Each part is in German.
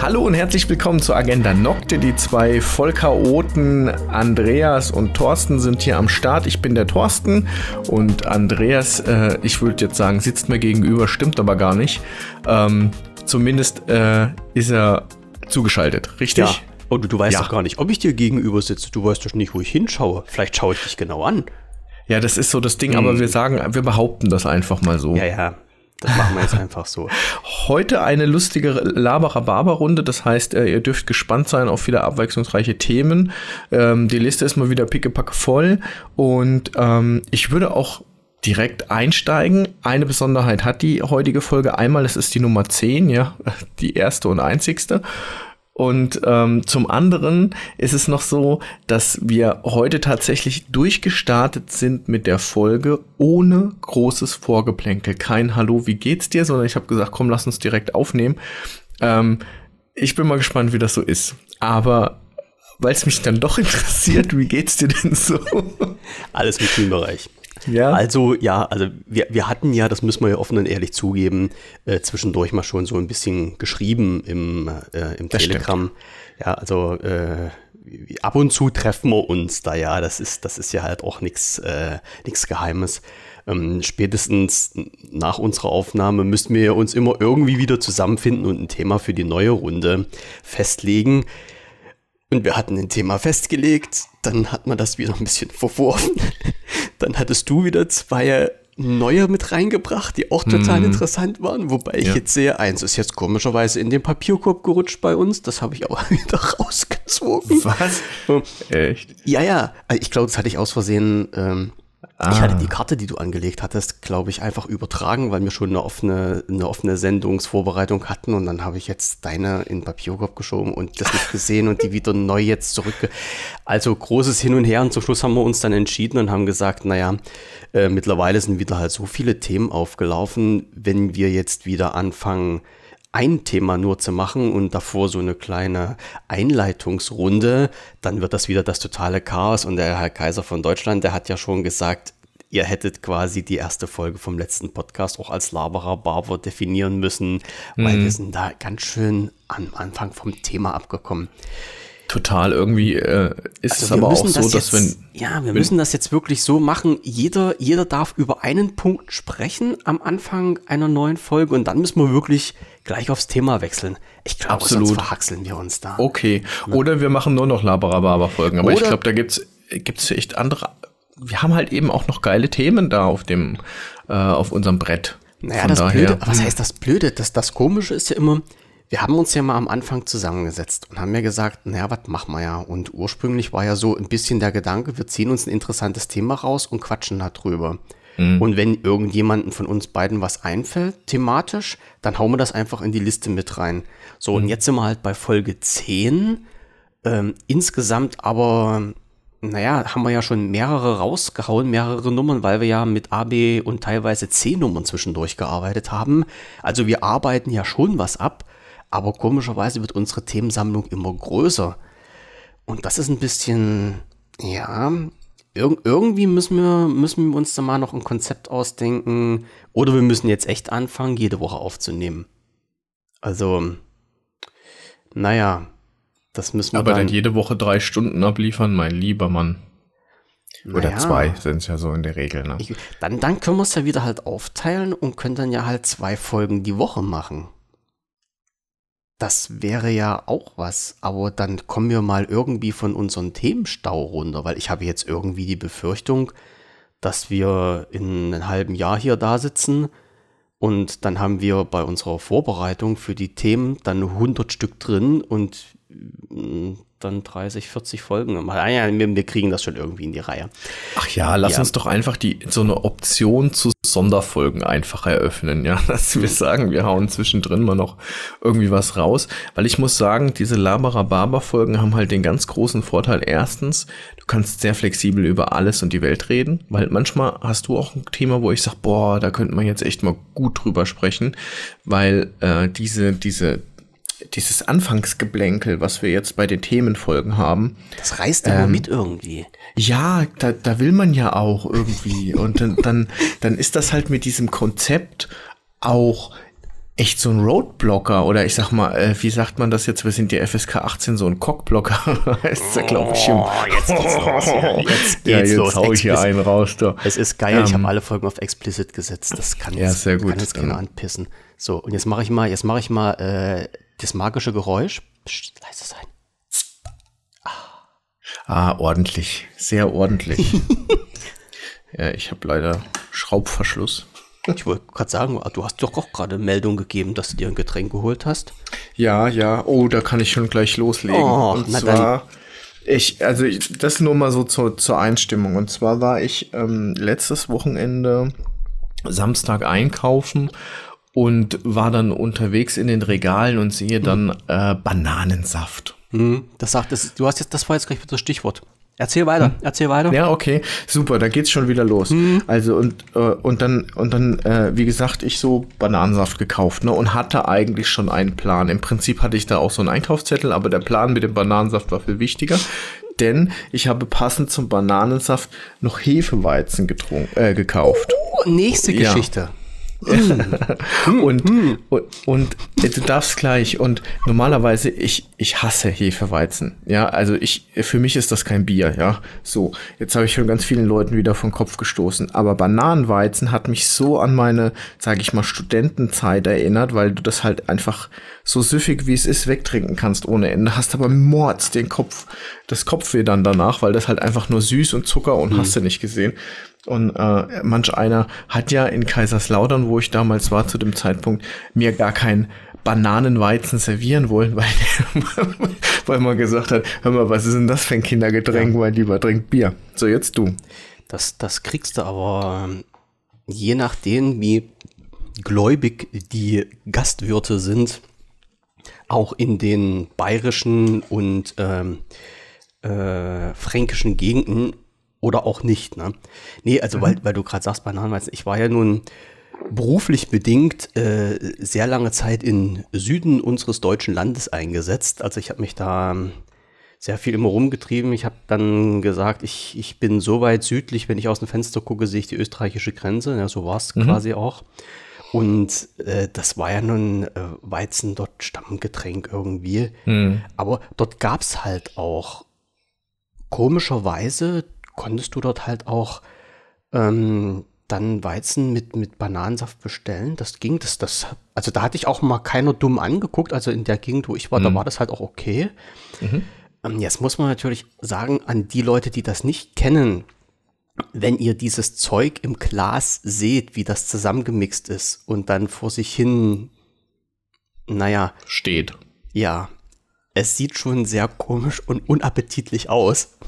Hallo und herzlich willkommen zur Agenda Nocte. Die zwei Vollchaoten Andreas und Thorsten sind hier am Start. Ich bin der Thorsten und Andreas, äh, ich würde jetzt sagen, sitzt mir gegenüber, stimmt aber gar nicht. Ähm, zumindest äh, ist er zugeschaltet, richtig? Ja. Und du, du weißt ja. doch gar nicht, ob ich dir gegenüber sitze. Du weißt doch nicht, wo ich hinschaue. Vielleicht schaue ich dich genau an. Ja, das ist so das Ding, hm. aber wir sagen, wir behaupten das einfach mal so. Ja, ja. Das machen wir jetzt einfach so. Heute eine lustige Laber-Rhabarber-Runde. Das heißt, äh, ihr dürft gespannt sein auf viele abwechslungsreiche Themen. Ähm, die Liste ist mal wieder pickepacke voll. Und ähm, ich würde auch direkt einsteigen. Eine Besonderheit hat die heutige Folge. Einmal, es ist die Nummer 10, ja, die erste und einzigste. Und ähm, zum anderen ist es noch so, dass wir heute tatsächlich durchgestartet sind mit der Folge ohne großes Vorgeplänkel. Kein Hallo, wie geht's dir? Sondern ich habe gesagt, komm, lass uns direkt aufnehmen. Ähm, ich bin mal gespannt, wie das so ist. Aber weil es mich dann doch interessiert, wie geht's dir denn so? Alles im Teambereich. Ja. Also ja, also wir, wir hatten ja, das müssen wir ja offen und ehrlich zugeben, äh, zwischendurch mal schon so ein bisschen geschrieben im, äh, im Telegram. Stimmt. Ja, also äh, ab und zu treffen wir uns da ja. Das ist, das ist ja halt auch nichts äh, nix Geheimes. Ähm, spätestens nach unserer Aufnahme müssten wir uns immer irgendwie wieder zusammenfinden und ein Thema für die neue Runde festlegen. Und wir hatten ein Thema festgelegt, dann hat man das wieder ein bisschen verworfen. Dann hattest du wieder zwei neue mit reingebracht, die auch total hm. interessant waren. Wobei ich ja. jetzt sehe, eins ist jetzt komischerweise in den Papierkorb gerutscht bei uns. Das habe ich aber wieder rausgezogen. Was? Echt? Ja, ja. Ich glaube, das hatte ich aus Versehen ähm, Ah. Ich hatte die Karte, die du angelegt hattest, glaube ich, einfach übertragen, weil wir schon eine offene, eine offene Sendungsvorbereitung hatten und dann habe ich jetzt deine in Papierkorb geschoben und das nicht gesehen und die wieder neu jetzt zurück. Also großes Hin und Her und zum Schluss haben wir uns dann entschieden und haben gesagt, naja, äh, mittlerweile sind wieder halt so viele Themen aufgelaufen, wenn wir jetzt wieder anfangen, ein Thema nur zu machen und davor so eine kleine Einleitungsrunde, dann wird das wieder das totale Chaos. Und der Herr Kaiser von Deutschland, der hat ja schon gesagt, ihr hättet quasi die erste Folge vom letzten Podcast auch als Laberer Barber definieren müssen, weil mhm. wir sind da ganz schön am Anfang vom Thema abgekommen total irgendwie äh, ist also es aber auch so, dass jetzt, wenn ja, wir müssen das jetzt wirklich so machen. Jeder, jeder darf über einen Punkt sprechen am Anfang einer neuen Folge und dann müssen wir wirklich gleich aufs Thema wechseln. Ich glaube, sonst verhaxeln wir uns da. Okay. Ne? Oder wir machen nur noch Labarababa-Folgen. Aber Oder ich glaube, da gibt's gibt's echt andere. Wir haben halt eben auch noch geile Themen da auf dem äh, auf unserem Brett. Naja, Von das daher, Blöde, was heißt das Blöde? Das, das Komische ist ja immer, wir haben uns ja mal am Anfang zusammengesetzt und haben ja gesagt, naja, was machen wir ja? Und ursprünglich war ja so ein bisschen der Gedanke, wir ziehen uns ein interessantes Thema raus und quatschen darüber. Mhm. Und wenn irgendjemanden von uns beiden was einfällt, thematisch, dann hauen wir das einfach in die Liste mit rein. So, mhm. und jetzt sind wir halt bei Folge 10. Ähm, insgesamt aber, naja, haben wir ja schon mehrere rausgehauen, mehrere Nummern, weil wir ja mit A, B und teilweise C-Nummern zwischendurch gearbeitet haben. Also wir arbeiten ja schon was ab. Aber komischerweise wird unsere Themensammlung immer größer. Und das ist ein bisschen, ja, ir irgendwie müssen wir, müssen wir uns da mal noch ein Konzept ausdenken. Oder wir müssen jetzt echt anfangen, jede Woche aufzunehmen. Also, naja, das müssen wir Aber dann, dann jede Woche drei Stunden abliefern, mein lieber Mann. Oder naja, zwei sind es ja so in der Regel. Ne? Ich, dann, dann können wir es ja wieder halt aufteilen und können dann ja halt zwei Folgen die Woche machen. Das wäre ja auch was, aber dann kommen wir mal irgendwie von unserem Themenstau runter, weil ich habe jetzt irgendwie die Befürchtung, dass wir in einem halben Jahr hier da sitzen und dann haben wir bei unserer Vorbereitung für die Themen dann 100 Stück drin und mm, dann 30, 40 Folgen. Naja, wir, wir, kriegen das schon irgendwie in die Reihe. Ach ja, lass ja. uns doch einfach die, so eine Option zu Sonderfolgen einfach eröffnen, ja, dass wir sagen, wir hauen zwischendrin mal noch irgendwie was raus, weil ich muss sagen, diese Labara-Barber-Folgen haben halt den ganz großen Vorteil. Erstens, du kannst sehr flexibel über alles und die Welt reden, weil manchmal hast du auch ein Thema, wo ich sag, boah, da könnte man jetzt echt mal gut drüber sprechen, weil äh, diese, diese dieses Anfangsgeblänkel, was wir jetzt bei den Themenfolgen haben. Das reißt immer ähm, mit irgendwie. Ja, da, da will man ja auch irgendwie. Und dann, dann, dann ist das halt mit diesem Konzept auch echt so ein Roadblocker oder ich sag mal, äh, wie sagt man das jetzt? Wir sind ja FSK 18, so ein Cockblocker heißt ja, glaube ich. Oh, jetzt geht's los. Hier. Jetzt geht's ja, jetzt los. hau ich hier einen raus. Da. Es ist geil, ich habe alle Folgen auf explicit gesetzt. Das kann Ja, jetzt, sehr gut. Kann jetzt keiner anpissen. So, und jetzt mache ich mal, jetzt mache ich mal äh, das magische Geräusch. Psst, leise sein. Ah, ordentlich. Sehr ordentlich. ja, ich habe leider Schraubverschluss. Ich wollte gerade sagen, du hast doch auch gerade Meldung gegeben, dass du dir ein Getränk geholt hast. Ja, ja. Oh, da kann ich schon gleich loslegen. Oh, und na zwar, ich, also ich, das nur mal so zur, zur Einstimmung. Und zwar war ich ähm, letztes Wochenende Samstag einkaufen und war dann unterwegs in den Regalen und sehe dann äh, Bananensaft. Hm, das sagt, das, du hast jetzt, das war jetzt gleich das Stichwort. Erzähl weiter, erzähl weiter. Ja, okay, super, da geht's schon wieder los. Also und äh, und dann und dann äh, wie gesagt, ich so Bananensaft gekauft, ne, und hatte eigentlich schon einen Plan. Im Prinzip hatte ich da auch so einen Einkaufszettel, aber der Plan mit dem Bananensaft war viel wichtiger, denn ich habe passend zum Bananensaft noch Hefeweizen getrunken, äh, gekauft. Oh, nächste Ja. Geschichte. und, und, und äh, du darfst gleich. Und normalerweise, ich, ich hasse Hefeweizen. Ja, also ich, für mich ist das kein Bier, ja. So, jetzt habe ich schon ganz vielen Leuten wieder vom Kopf gestoßen. Aber Bananenweizen hat mich so an meine, sage ich mal, Studentenzeit erinnert, weil du das halt einfach so süffig wie es ist wegtrinken kannst ohne Ende. Hast aber mords den Kopf, das Kopfweh dann danach, weil das halt einfach nur süß und Zucker und hast du nicht gesehen. Und äh, manch einer hat ja in Kaiserslautern, wo ich damals war zu dem Zeitpunkt, mir gar kein Bananenweizen servieren wollen, weil, weil man gesagt hat, hör mal, was ist denn das für ein Kindergetränk, mein lieber, trink Bier. So, jetzt du. Das, das kriegst du aber ähm, je nachdem, wie gläubig die Gastwirte sind, auch in den bayerischen und ähm, äh, fränkischen Gegenden oder auch nicht. Ne? Nee, also weil, weil du gerade sagst, Bananenweizen, ich war ja nun beruflich bedingt äh, sehr lange Zeit in Süden unseres deutschen Landes eingesetzt. Also ich habe mich da ähm, sehr viel immer rumgetrieben. Ich habe dann gesagt, ich, ich bin so weit südlich, wenn ich aus dem Fenster gucke, sehe ich die österreichische Grenze. Ja, so war es quasi auch. Und äh, das war ja nun äh, Weizen dort Stammgetränk irgendwie. Aber dort gab es halt auch komischerweise konntest du dort halt auch ähm, dann Weizen mit, mit Bananensaft bestellen. Das ging, das, das, also da hatte ich auch mal keiner dumm angeguckt. Also in der Gegend, wo ich war, da war das halt auch okay. Ähm, jetzt muss man natürlich sagen, an die Leute, die das nicht kennen, wenn ihr dieses Zeug im Glas seht, wie das zusammengemixt ist und dann vor sich hin, naja, Steht. ja, es sieht schon sehr komisch und unappetitlich aus.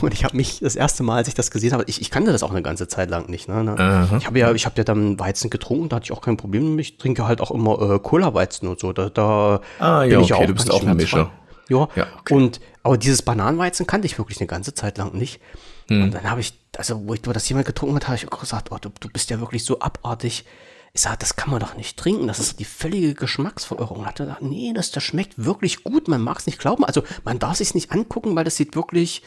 Und ich habe mich das erste Mal, als ich das gesehen habe, ich, ich kannte das auch eine ganze Zeit lang nicht. Ne, ne? Ich habe ja, ich habe ja dann Weizen getrunken, da hatte ich auch kein Problem mit. Ich trinke halt auch immer äh, Cola-Weizen und so. Da, da Ah, ja, okay, du bist auch ein. Mischer. Ja, Ja, okay. und aber dieses Bananenweizen kannte ich wirklich eine ganze Zeit lang nicht. Hm. Und dann habe ich, also wo ich das jemand getrunken hat, habe ich auch gesagt, oh, du, du bist ja wirklich so abartig. Ich sage, das kann man doch nicht trinken. Das ist die völlige Geschmacksverirrung. Und hat er gesagt, nee, das, das schmeckt wirklich gut. Man mag es nicht glauben. Also man darf sich nicht angucken, weil das sieht wirklich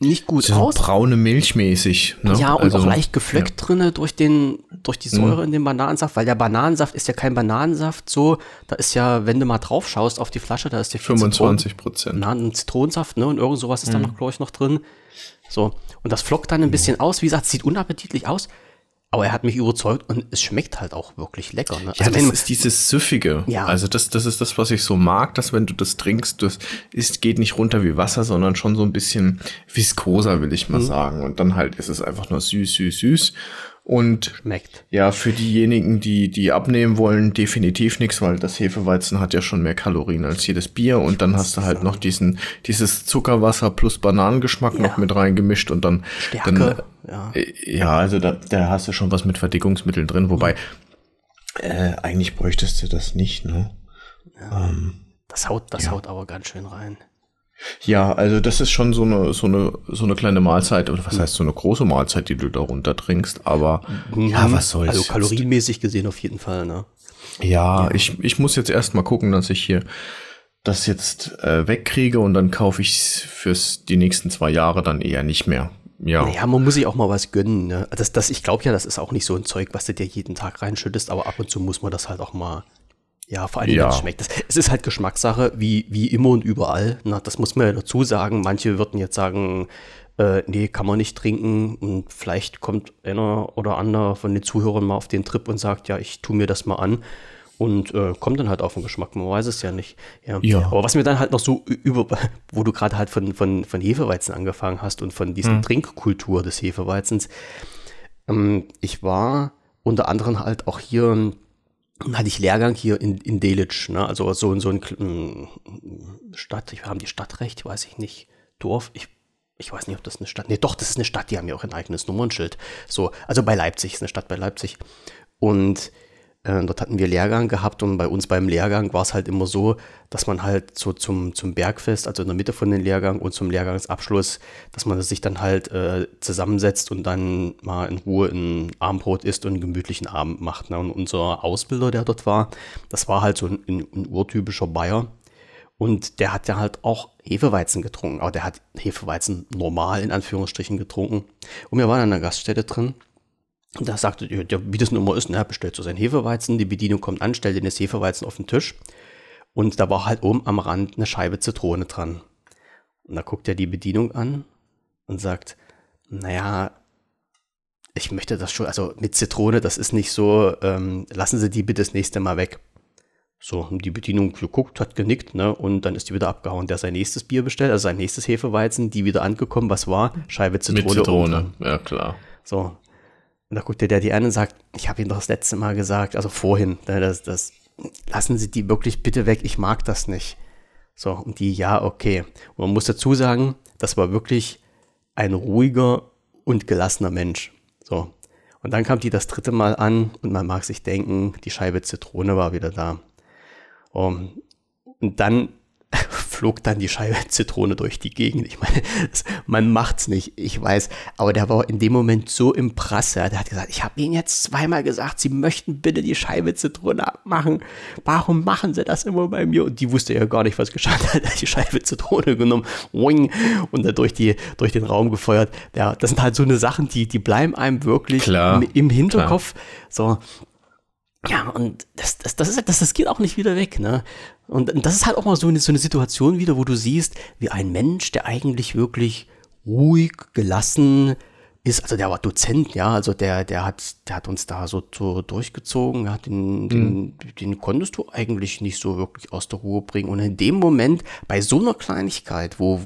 nicht gut So aus. braune Milch mäßig. Ne? Ja, und Also, auch leicht gefleckt drinne durch den, durch die Säure Mhm. in dem Bananensaft, weil der Bananensaft ist ja kein Bananensaft so, da ist ja, wenn du mal drauf schaust auf die Flasche, da ist ja viel 25 Prozent. na, ein Zitronensaft, ne? Und irgend sowas ist da Mhm. noch, glaube ich, noch drin. So. Und das flockt dann ein bisschen aus. Wie gesagt, sieht unappetitlich aus. Aber er hat mich überzeugt und es schmeckt halt auch wirklich lecker. Ne? Ja, Also das ist dieses Süffige. Ja. Also das, das ist das, was ich so mag, dass wenn du das trinkst, das ist, geht nicht runter wie Wasser, sondern schon so ein bisschen viskoser, will ich mal Mhm. sagen. Und dann halt ist es einfach nur süß, süß, süß. Und schmeckt. ja, für diejenigen, die, die abnehmen wollen, definitiv nichts, weil das Hefeweizen hat ja schon mehr Kalorien als jedes Bier. Und dann hast du halt noch diesen, dieses Zuckerwasser plus Bananengeschmack noch mit reingemischt und dann, Stärke, dann ja. äh, ja, also da, da hast du schon was mit Verdickungsmitteln drin, wobei äh, eigentlich bräuchtest du das nicht, ne? Das haut, das haut aber ganz schön rein. Ja, also das ist schon so eine, so eine, so eine kleine Mahlzeit, oder was heißt so eine große Mahlzeit, die du da runter trinkst, aber ja, was soll's. Also kalorienmäßig gesehen auf jeden Fall, ne? Ja, Ich, ich muss jetzt erst mal gucken, dass ich hier das jetzt äh, wegkriege und dann kaufe ich fürs die nächsten zwei Jahre dann eher nicht mehr. Ja. Naja, man muss sich auch mal was gönnen. Ne? Das, das, ich glaube ja, das ist auch nicht so ein Zeug, was du dir jeden Tag reinschüttest, aber ab und zu muss man das halt auch mal Ja, vor allem, ja. schmeckt. Das, es ist halt Geschmackssache, wie, wie immer und überall. Na, das muss man ja dazu sagen. Manche würden jetzt sagen, äh, nee, kann man nicht trinken. Und vielleicht kommt einer oder andere von den Zuhörern mal auf den Trip und sagt, ja, ich tue mir das mal an. Und äh, kommt dann halt auf den Geschmack, man weiß es ja nicht. Ja. ja. Aber was mir dann halt noch so über, wo du gerade halt von, von, von Hefeweizen angefangen hast und von dieser hm. Trinkkultur des Hefeweizens. Ähm, ich war unter anderem halt auch hier hatte ich Lehrgang hier in, in Delitzsch, ne? also so, so ein Stadt, wir haben die Stadtrecht, weiß ich nicht, Dorf, ich, ich weiß nicht, ob das eine Stadt, nee, doch, das ist eine Stadt, die haben ja auch ein eigenes Nummernschild, so, also bei Leipzig, ist eine Stadt bei Leipzig. Und äh, dort hatten wir Lehrgang gehabt und bei uns beim Lehrgang war es halt immer so, dass man halt so zum, zum Bergfest, also in der Mitte von den Lehrgang und zum Lehrgangsabschluss, dass man sich dann halt äh, zusammensetzt und dann mal in Ruhe ein Abendbrot isst und einen gemütlichen Abend macht. Ne? Und unser Ausbilder, der dort war, das war halt so ein, ein urtypischer Bayer. Und der hat ja halt auch Hefeweizen getrunken, aber der hat Hefeweizen normal in Anführungsstrichen getrunken. Und wir waren an der Gaststätte drin da sagte, ja, wie das nun immer ist, ne, bestellt so sein Hefeweizen, die Bedienung kommt an, stellt den das Hefeweizen auf den Tisch und da war halt oben am Rand eine Scheibe Zitrone dran. Und da guckt er die Bedienung an und sagt, naja, ich möchte das schon, also mit Zitrone, das ist nicht so, ähm, lassen Sie die bitte das nächste Mal weg. So, die Bedienung geguckt, hat genickt, ne, und dann ist die wieder abgehauen. Der sein nächstes Bier bestellt, also sein nächstes Hefeweizen, die wieder angekommen, was war? Scheibe Zitrone. Mit Zitrone, ja klar. So, und da guckt der die an und sagt, ich habe Ihnen doch das letzte Mal gesagt, also vorhin, ne, das, das, lassen Sie die wirklich bitte weg, ich mag das nicht. So, und die, ja, okay. Und man muss dazu sagen, das war wirklich ein ruhiger und gelassener Mensch. So. Und dann kam die das dritte Mal an und man mag sich denken, die Scheibe Zitrone war wieder da. Um, und dann flog dann die Scheibe Zitrone durch die Gegend. Ich meine, das, man macht's nicht, ich weiß. Aber der war in dem Moment so im Prasse. Der hat gesagt, ich habe Ihnen jetzt zweimal gesagt, Sie möchten bitte die Scheibe Zitrone abmachen. Warum machen Sie das immer bei mir? Und die wusste ja gar nicht, was geschah. hat die Scheibe Zitrone genommen und dann durch, die, durch den Raum gefeuert. Ja, das sind halt so eine Sachen, die, die bleiben einem wirklich klar, im Hinterkopf. Klar. So, ja, und das, das, das, ist, das, das geht auch nicht wieder weg, ne? Und das ist halt auch mal so eine, so eine Situation wieder, wo du siehst, wie ein Mensch, der eigentlich wirklich ruhig, gelassen ist, also der war Dozent, ja, also der, der hat, der hat uns da so, so durchgezogen, hat den, den, mhm. den konntest du eigentlich nicht so wirklich aus der Ruhe bringen. Und in dem Moment, bei so einer Kleinigkeit, wo,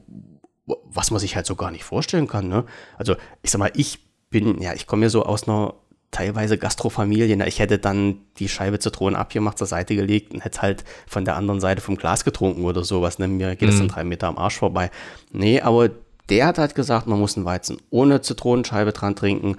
was man sich halt so gar nicht vorstellen kann, ne? Also, ich sag mal, ich bin, ja, ich komme ja so aus einer teilweise Gastrofamilien. Ich hätte dann die Scheibe Zitronen abgemacht, zur Seite gelegt und hätte halt von der anderen Seite vom Glas getrunken oder sowas. Ne? Mir geht es mhm. dann drei Meter am Arsch vorbei. Nee, aber der hat halt gesagt, man muss einen Weizen ohne Zitronenscheibe dran trinken.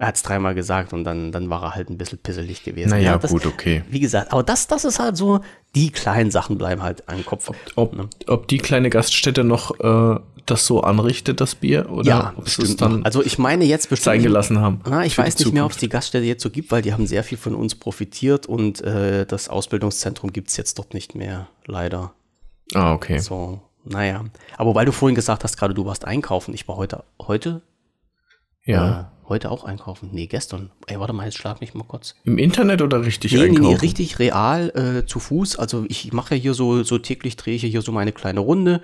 Er hat es dreimal gesagt und dann, dann war er halt ein bisschen pisselig gewesen. Naja, ja, das, gut, okay. Wie gesagt, aber das, das ist halt so, die kleinen Sachen bleiben halt an Kopf. Ob, ob, ne? ob die kleine Gaststätte noch äh, das so anrichtet, das Bier? Oder ja, ob es dann Also ich meine jetzt bestimmt. Sein gelassen haben. Na, ich weiß nicht mehr, ob es die Gaststätte jetzt so gibt, weil die haben sehr viel von uns profitiert und äh, das Ausbildungszentrum gibt es jetzt dort nicht mehr, leider. Ah, okay. So, naja. Aber weil du vorhin gesagt hast, gerade du warst einkaufen, ich war heute, heute? Ja. Äh, heute auch einkaufen. Nee, gestern. Ey, warte mal, jetzt schlag mich mal kurz. Im Internet oder richtig nee, einkaufen? Nee, nee, richtig real äh, zu Fuß. Also ich mache ja hier so, so täglich, drehe ich hier so meine kleine Runde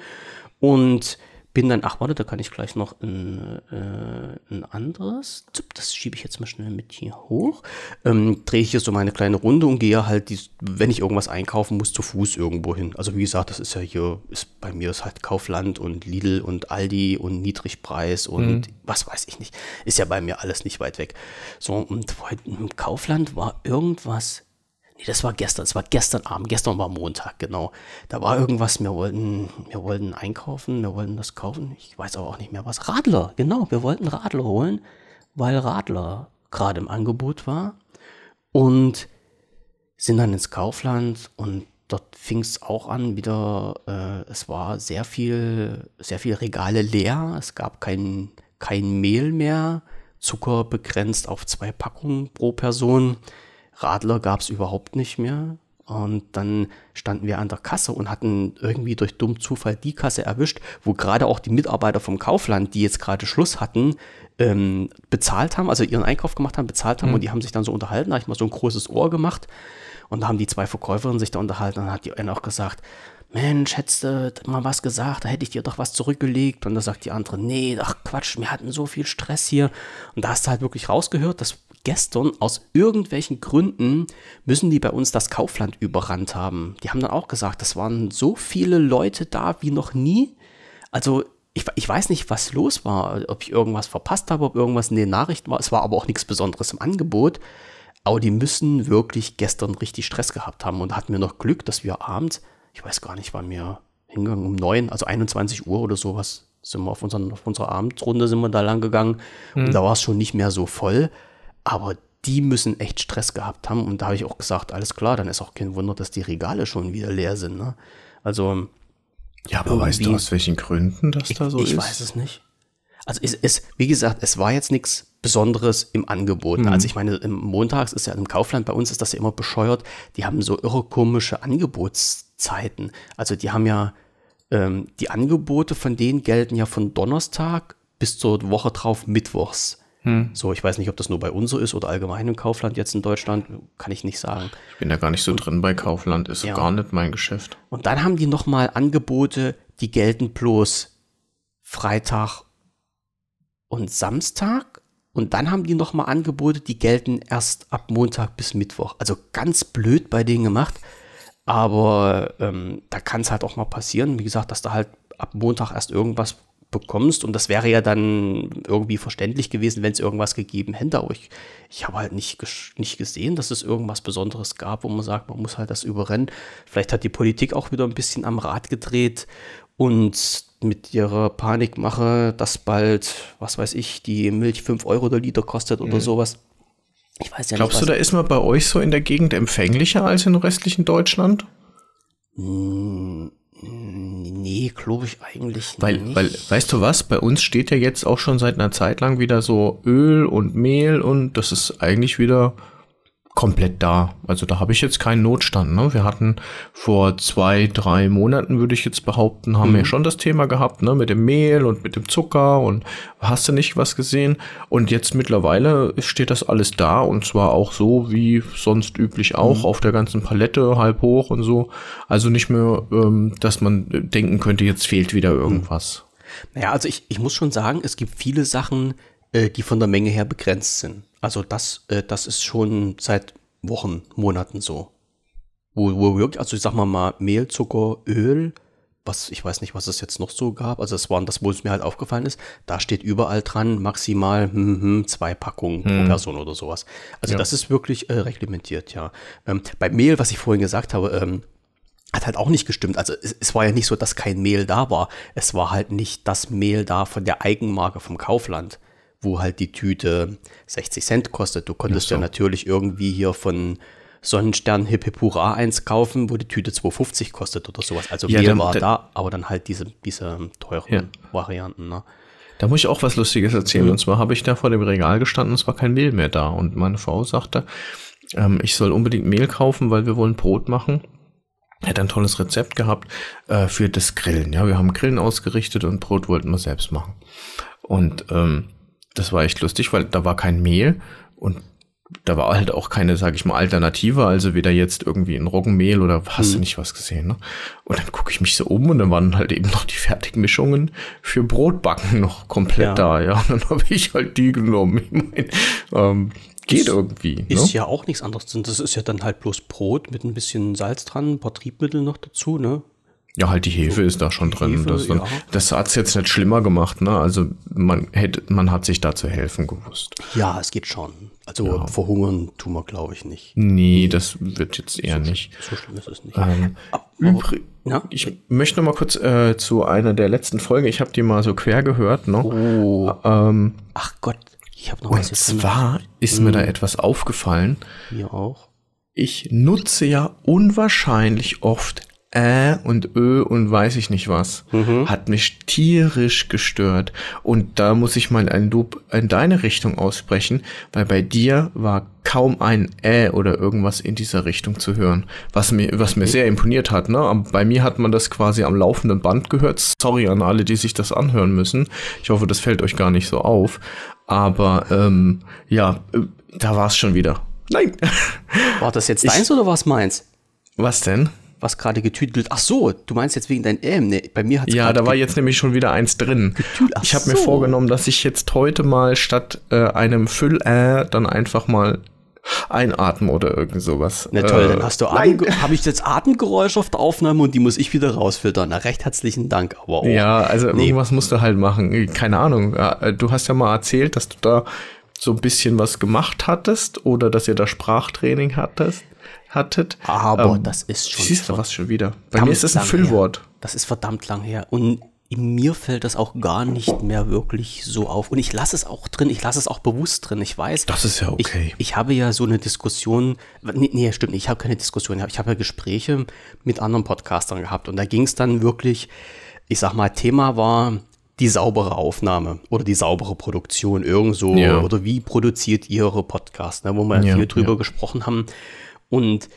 und bin dann, ach warte, da kann ich gleich noch ein, äh, ein anderes, das schiebe ich jetzt mal schnell mit hier hoch, ähm, drehe ich hier so meine kleine Runde und gehe halt, die, wenn ich irgendwas einkaufen muss, zu Fuß irgendwo hin. Also wie gesagt, das ist ja hier, ist bei mir ist halt Kaufland und Lidl und Aldi und Niedrigpreis und mhm. was weiß ich nicht. Ist ja bei mir alles nicht weit weg. So, und im Kaufland war irgendwas Nee, das war gestern, das war gestern Abend, gestern war Montag, genau. Da war irgendwas, wir wollten, wir wollten einkaufen, wir wollten das kaufen, ich weiß aber auch nicht mehr was. Radler, genau, wir wollten Radler holen, weil Radler gerade im Angebot war und sind dann ins Kaufland und dort fing es auch an, wieder, äh, es war sehr viel, sehr viel Regale leer, es gab kein, kein Mehl mehr, Zucker begrenzt auf zwei Packungen pro Person. Radler gab es überhaupt nicht mehr. Und dann standen wir an der Kasse und hatten irgendwie durch dumm Zufall die Kasse erwischt, wo gerade auch die Mitarbeiter vom Kaufland, die jetzt gerade Schluss hatten, ähm, bezahlt haben, also ihren Einkauf gemacht haben, bezahlt haben mhm. und die haben sich dann so unterhalten, da habe ich mal so ein großes Ohr gemacht. Und da haben die zwei Verkäuferinnen sich da unterhalten und dann hat die eine auch gesagt, Mensch, hättest du mal was gesagt, da hätte ich dir doch was zurückgelegt. Und da sagt die andere, nee, ach Quatsch, wir hatten so viel Stress hier. Und da hast du halt wirklich rausgehört, dass gestern aus irgendwelchen Gründen müssen die bei uns das Kaufland überrannt haben. Die haben dann auch gesagt, das waren so viele Leute da wie noch nie. Also ich, ich weiß nicht, was los war, ob ich irgendwas verpasst habe, ob irgendwas in den Nachrichten war. Es war aber auch nichts Besonderes im Angebot. Aber die müssen wirklich gestern richtig Stress gehabt haben und hatten wir noch Glück, dass wir abends ich weiß gar nicht, wann wir hingegangen, um neun, also 21 Uhr oder sowas, sind wir auf, unseren, auf unserer Abendrunde sind wir da lang gegangen mhm. und da war es schon nicht mehr so voll, aber die müssen echt Stress gehabt haben und da habe ich auch gesagt, alles klar, dann ist auch kein Wunder, dass die Regale schon wieder leer sind. Ne? Also ja, aber weißt du aus welchen Gründen das ich, da so ich ist? Ich weiß es nicht. Also es, es, wie gesagt, es war jetzt nichts Besonderes im Angebot. Mhm. Also ich meine, im Montags ist ja im Kaufland, bei uns ist das ja immer bescheuert, die haben so irre komische Angebotszeiten. Also die haben ja, ähm, die Angebote von denen gelten ja von Donnerstag bis zur Woche drauf Mittwochs. Hm. So, ich weiß nicht, ob das nur bei uns so ist oder allgemein im Kaufland jetzt in Deutschland, kann ich nicht sagen. Ich bin da gar nicht so und, drin bei Kaufland, ist ja. gar nicht mein Geschäft. Und dann haben die nochmal Angebote, die gelten bloß Freitag und Samstag. Und dann haben die nochmal Angebote, die gelten erst ab Montag bis Mittwoch. Also ganz blöd bei denen gemacht. Aber ähm, da kann es halt auch mal passieren, wie gesagt, dass du halt ab Montag erst irgendwas bekommst. Und das wäre ja dann irgendwie verständlich gewesen, wenn es irgendwas gegeben hätte. Aber ich, ich habe halt nicht, nicht gesehen, dass es irgendwas Besonderes gab, wo man sagt, man muss halt das überrennen. Vielleicht hat die Politik auch wieder ein bisschen am Rad gedreht und mit ihrer Panikmache, dass bald, was weiß ich, die Milch 5 Euro der Liter kostet oder mhm. sowas. Ich weiß ja Glaubst nicht, du, da ist man bei euch so in der Gegend empfänglicher als im restlichen Deutschland? Hm, nee, glaube ich eigentlich weil, nicht. Weil, weißt du was, bei uns steht ja jetzt auch schon seit einer Zeit lang wieder so Öl und Mehl und das ist eigentlich wieder komplett da. Also da habe ich jetzt keinen Notstand. Ne? Wir hatten vor zwei, drei Monaten, würde ich jetzt behaupten, haben mhm. wir schon das Thema gehabt, ne? mit dem Mehl und mit dem Zucker und hast du nicht was gesehen. Und jetzt mittlerweile steht das alles da und zwar auch so wie sonst üblich auch mhm. auf der ganzen Palette, halb hoch und so. Also nicht mehr, ähm, dass man denken könnte, jetzt fehlt wieder irgendwas. Naja, also ich, ich muss schon sagen, es gibt viele Sachen, äh, die von der Menge her begrenzt sind. Also das, äh, das ist schon seit Wochen, Monaten so. Wo, wo wirklich, also ich sag mal mal Mehl, Zucker, Öl, was, ich weiß nicht, was es jetzt noch so gab. Also das waren das, wo es mir halt aufgefallen ist. Da steht überall dran, maximal hm, hm, zwei Packungen hm. pro Person oder sowas. Also ja. das ist wirklich äh, reglementiert, ja. Ähm, bei Mehl, was ich vorhin gesagt habe, ähm, hat halt auch nicht gestimmt. Also es, es, war ja nicht so, dass kein Mehl da war. Es war halt nicht das Mehl da von der Eigenmarke vom Kaufland wo halt die Tüte 60 Cent kostet. Du konntest ja, so. ja natürlich irgendwie hier von Sonnenstern Hip Hip Hurra eins kaufen, wo die Tüte 2,50 kostet oder sowas. Also ja, Mehl dann, war da, aber dann halt diese, diese teuren ja. Varianten. Ne? Da muss ich auch was Lustiges erzählen. Mhm. Und zwar habe ich da vor dem Regal gestanden, es war kein Mehl mehr da. Und meine Frau sagte, ähm, ich soll unbedingt Mehl kaufen, weil wir wollen Brot machen. Hat ein tolles Rezept gehabt äh, für das Grillen. Ja, wir haben Grillen ausgerichtet und Brot wollten wir selbst machen. Und ähm, das war echt lustig, weil da war kein Mehl und da war halt auch keine, sag ich mal, Alternative, also weder jetzt irgendwie ein Roggenmehl oder hast hm. du nicht was gesehen, ne? Und dann gucke ich mich so um und dann waren halt eben noch die Fertigmischungen für Brotbacken noch komplett ja. da, ja. Und dann habe ich halt die genommen. Ich mein, ähm, geht ist, irgendwie. Ist ne? ja auch nichts anderes. Das ist ja dann halt bloß Brot mit ein bisschen Salz dran, ein paar Triebmittel noch dazu, ne? Ja, halt die Hefe ist da schon drin. Hefe, das, ja. das hat's jetzt nicht schlimmer gemacht, ne? Also man hätte, man hat sich da zu helfen gewusst. Ja, es geht schon. Also ja. verhungern tun wir, glaube ich, nicht. Nee, das wird jetzt eher so, nicht. So schlimm ist es nicht. Ähm, übrig, ja? Ich möchte noch mal kurz äh, zu einer der letzten Folgen. Ich habe die mal so quer gehört, ne? Oh. Ähm, Ach Gott, ich habe noch und was. Und zwar ist hm. mir da mhm. etwas aufgefallen. Mir auch. Ich nutze ja unwahrscheinlich oft äh und ö und weiß ich nicht was. Mhm. Hat mich tierisch gestört. Und da muss ich mal ein Lob in deine Richtung aussprechen, weil bei dir war kaum ein äh oder irgendwas in dieser Richtung zu hören. Was mir, was mir sehr imponiert hat, ne? Bei mir hat man das quasi am laufenden Band gehört. Sorry an alle, die sich das anhören müssen. Ich hoffe, das fällt euch gar nicht so auf. Aber ähm, ja, äh, da war es schon wieder Nein. War das jetzt deins ich, oder was meins? Was denn? Was gerade getütelt. Ach so, du meinst jetzt wegen deinem M. Nee, bei mir hat Ja, da war jetzt nämlich schon wieder eins drin. ich habe so. mir vorgenommen, dass ich jetzt heute mal statt äh, einem Füll äh dann einfach mal einatmen oder irgend sowas. Na toll, äh, dann hast du habe ich jetzt Atemgeräusche auf der Aufnahme und die muss ich wieder rausfiltern. Na, recht herzlichen Dank. Aber oh, ja, also nee. irgendwas musst du halt machen. Keine Ahnung. Du hast ja mal erzählt, dass du da so ein bisschen was gemacht hattest oder dass ihr da Sprachtraining hattest. Hattet. Aber ähm, das ist schon. Siehst du was schon wieder? Bei mir ist das ein Füllwort. Her. Das ist verdammt lang her. Und in mir fällt das auch gar nicht mehr wirklich so auf. Und ich lasse es auch drin, ich lasse es auch bewusst drin. Ich weiß. Das ist ja okay. Ich, ich habe ja so eine Diskussion, nee, nee stimmt nicht, ich habe keine Diskussion, ich habe ja Gespräche mit anderen Podcastern gehabt. Und da ging es dann wirklich, ich sag mal, Thema war die saubere Aufnahme oder die saubere Produktion irgendwo. Ja. Oder wie produziert ihr eure Podcasts, ne, wo wir ja, viel drüber ja. gesprochen haben. Und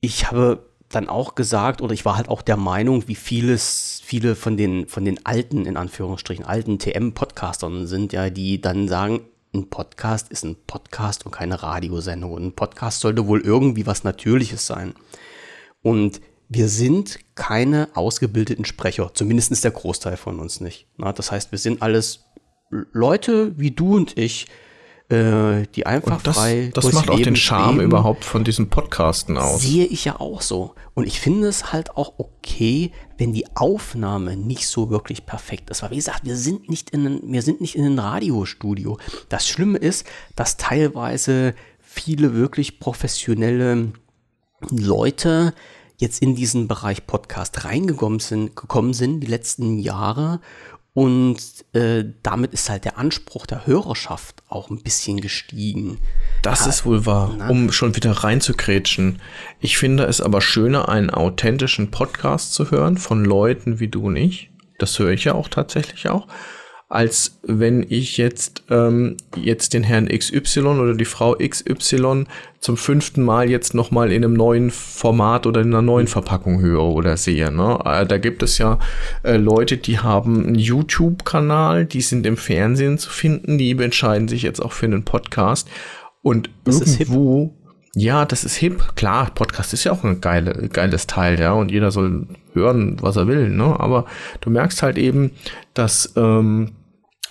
ich habe dann auch gesagt, oder ich war halt auch der Meinung, wie vieles, viele von den, von den alten, in Anführungsstrichen, alten TM-Podcastern sind ja, die dann sagen, ein Podcast ist ein Podcast und keine Radiosendung. Und ein Podcast sollte wohl irgendwie was Natürliches sein. Und wir sind keine ausgebildeten Sprecher, zumindest der Großteil von uns nicht. Na, das heißt, wir sind alles Leute wie du und ich, äh, die einfach das, frei. Das macht auch den Charme leben. überhaupt von diesem Podcasten aus. Sehe ich ja auch so. Und ich finde es halt auch okay, wenn die Aufnahme nicht so wirklich perfekt ist. Weil wie gesagt, wir sind nicht in, wir sind nicht in einem Radiostudio. Das Schlimme ist, dass teilweise viele wirklich professionelle Leute jetzt in diesen Bereich Podcast reingekommen sind, gekommen sind die letzten Jahre und äh, damit ist halt der Anspruch der Hörerschaft auch ein bisschen gestiegen. Das ja, ist wohl wahr, na? um schon wieder reinzukrätschen. Ich finde es aber schöner, einen authentischen Podcast zu hören von Leuten wie du und ich. Das höre ich ja auch tatsächlich auch als wenn ich jetzt, ähm, jetzt den Herrn XY oder die Frau XY zum fünften Mal jetzt nochmal in einem neuen Format oder in einer neuen Verpackung höre oder sehe. Ne? Äh, da gibt es ja äh, Leute, die haben einen YouTube-Kanal, die sind im Fernsehen zu finden, die entscheiden sich jetzt auch für einen Podcast. Und das irgendwo ja, das ist hip. Klar, Podcast ist ja auch ein geile, geiles Teil, ja, und jeder soll hören, was er will, ne? Aber du merkst halt eben, dass ähm,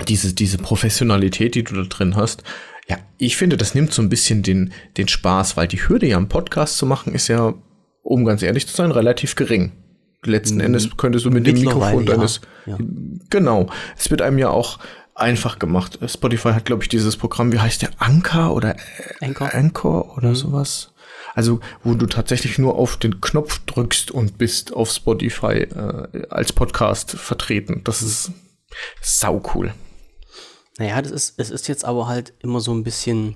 diese, diese Professionalität, die du da drin hast, ja, ich finde, das nimmt so ein bisschen den, den Spaß, weil die Hürde ja einen Podcast zu machen, ist ja, um ganz ehrlich zu sein, relativ gering. Letzten mhm. Endes könntest du mit dem Mikrofon deines. Ja. Genau. Es wird einem ja auch einfach gemacht. Spotify hat, glaube ich, dieses Programm, wie heißt der? Anchor oder Anchor, Anchor oder mhm. sowas. Also, wo du tatsächlich nur auf den Knopf drückst und bist auf Spotify äh, als Podcast vertreten. Das ist sau cool. Naja, das ist, es ist jetzt aber halt immer so ein bisschen,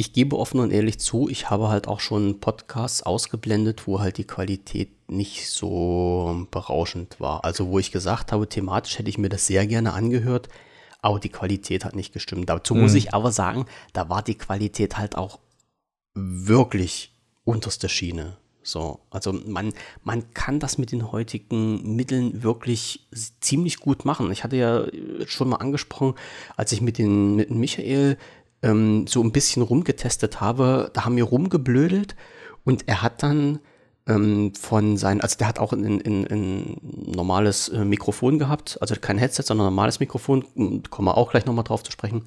ich gebe offen und ehrlich zu, ich habe halt auch schon Podcasts ausgeblendet, wo halt die Qualität nicht so berauschend war. Also wo ich gesagt habe, thematisch hätte ich mir das sehr gerne angehört, aber die Qualität hat nicht gestimmt. Dazu mhm. muss ich aber sagen, da war die Qualität halt auch wirklich unterste Schiene. So, also man, man kann das mit den heutigen Mitteln wirklich ziemlich gut machen. Ich hatte ja schon mal angesprochen, als ich mit, den, mit Michael ähm, so ein bisschen rumgetestet habe, da haben wir rumgeblödelt und er hat dann ähm, von seinen, also der hat auch ein, normales äh, Mikrofon gehabt, also kein Headset, sondern ein normales Mikrofon, kommen wir auch gleich nochmal drauf zu sprechen.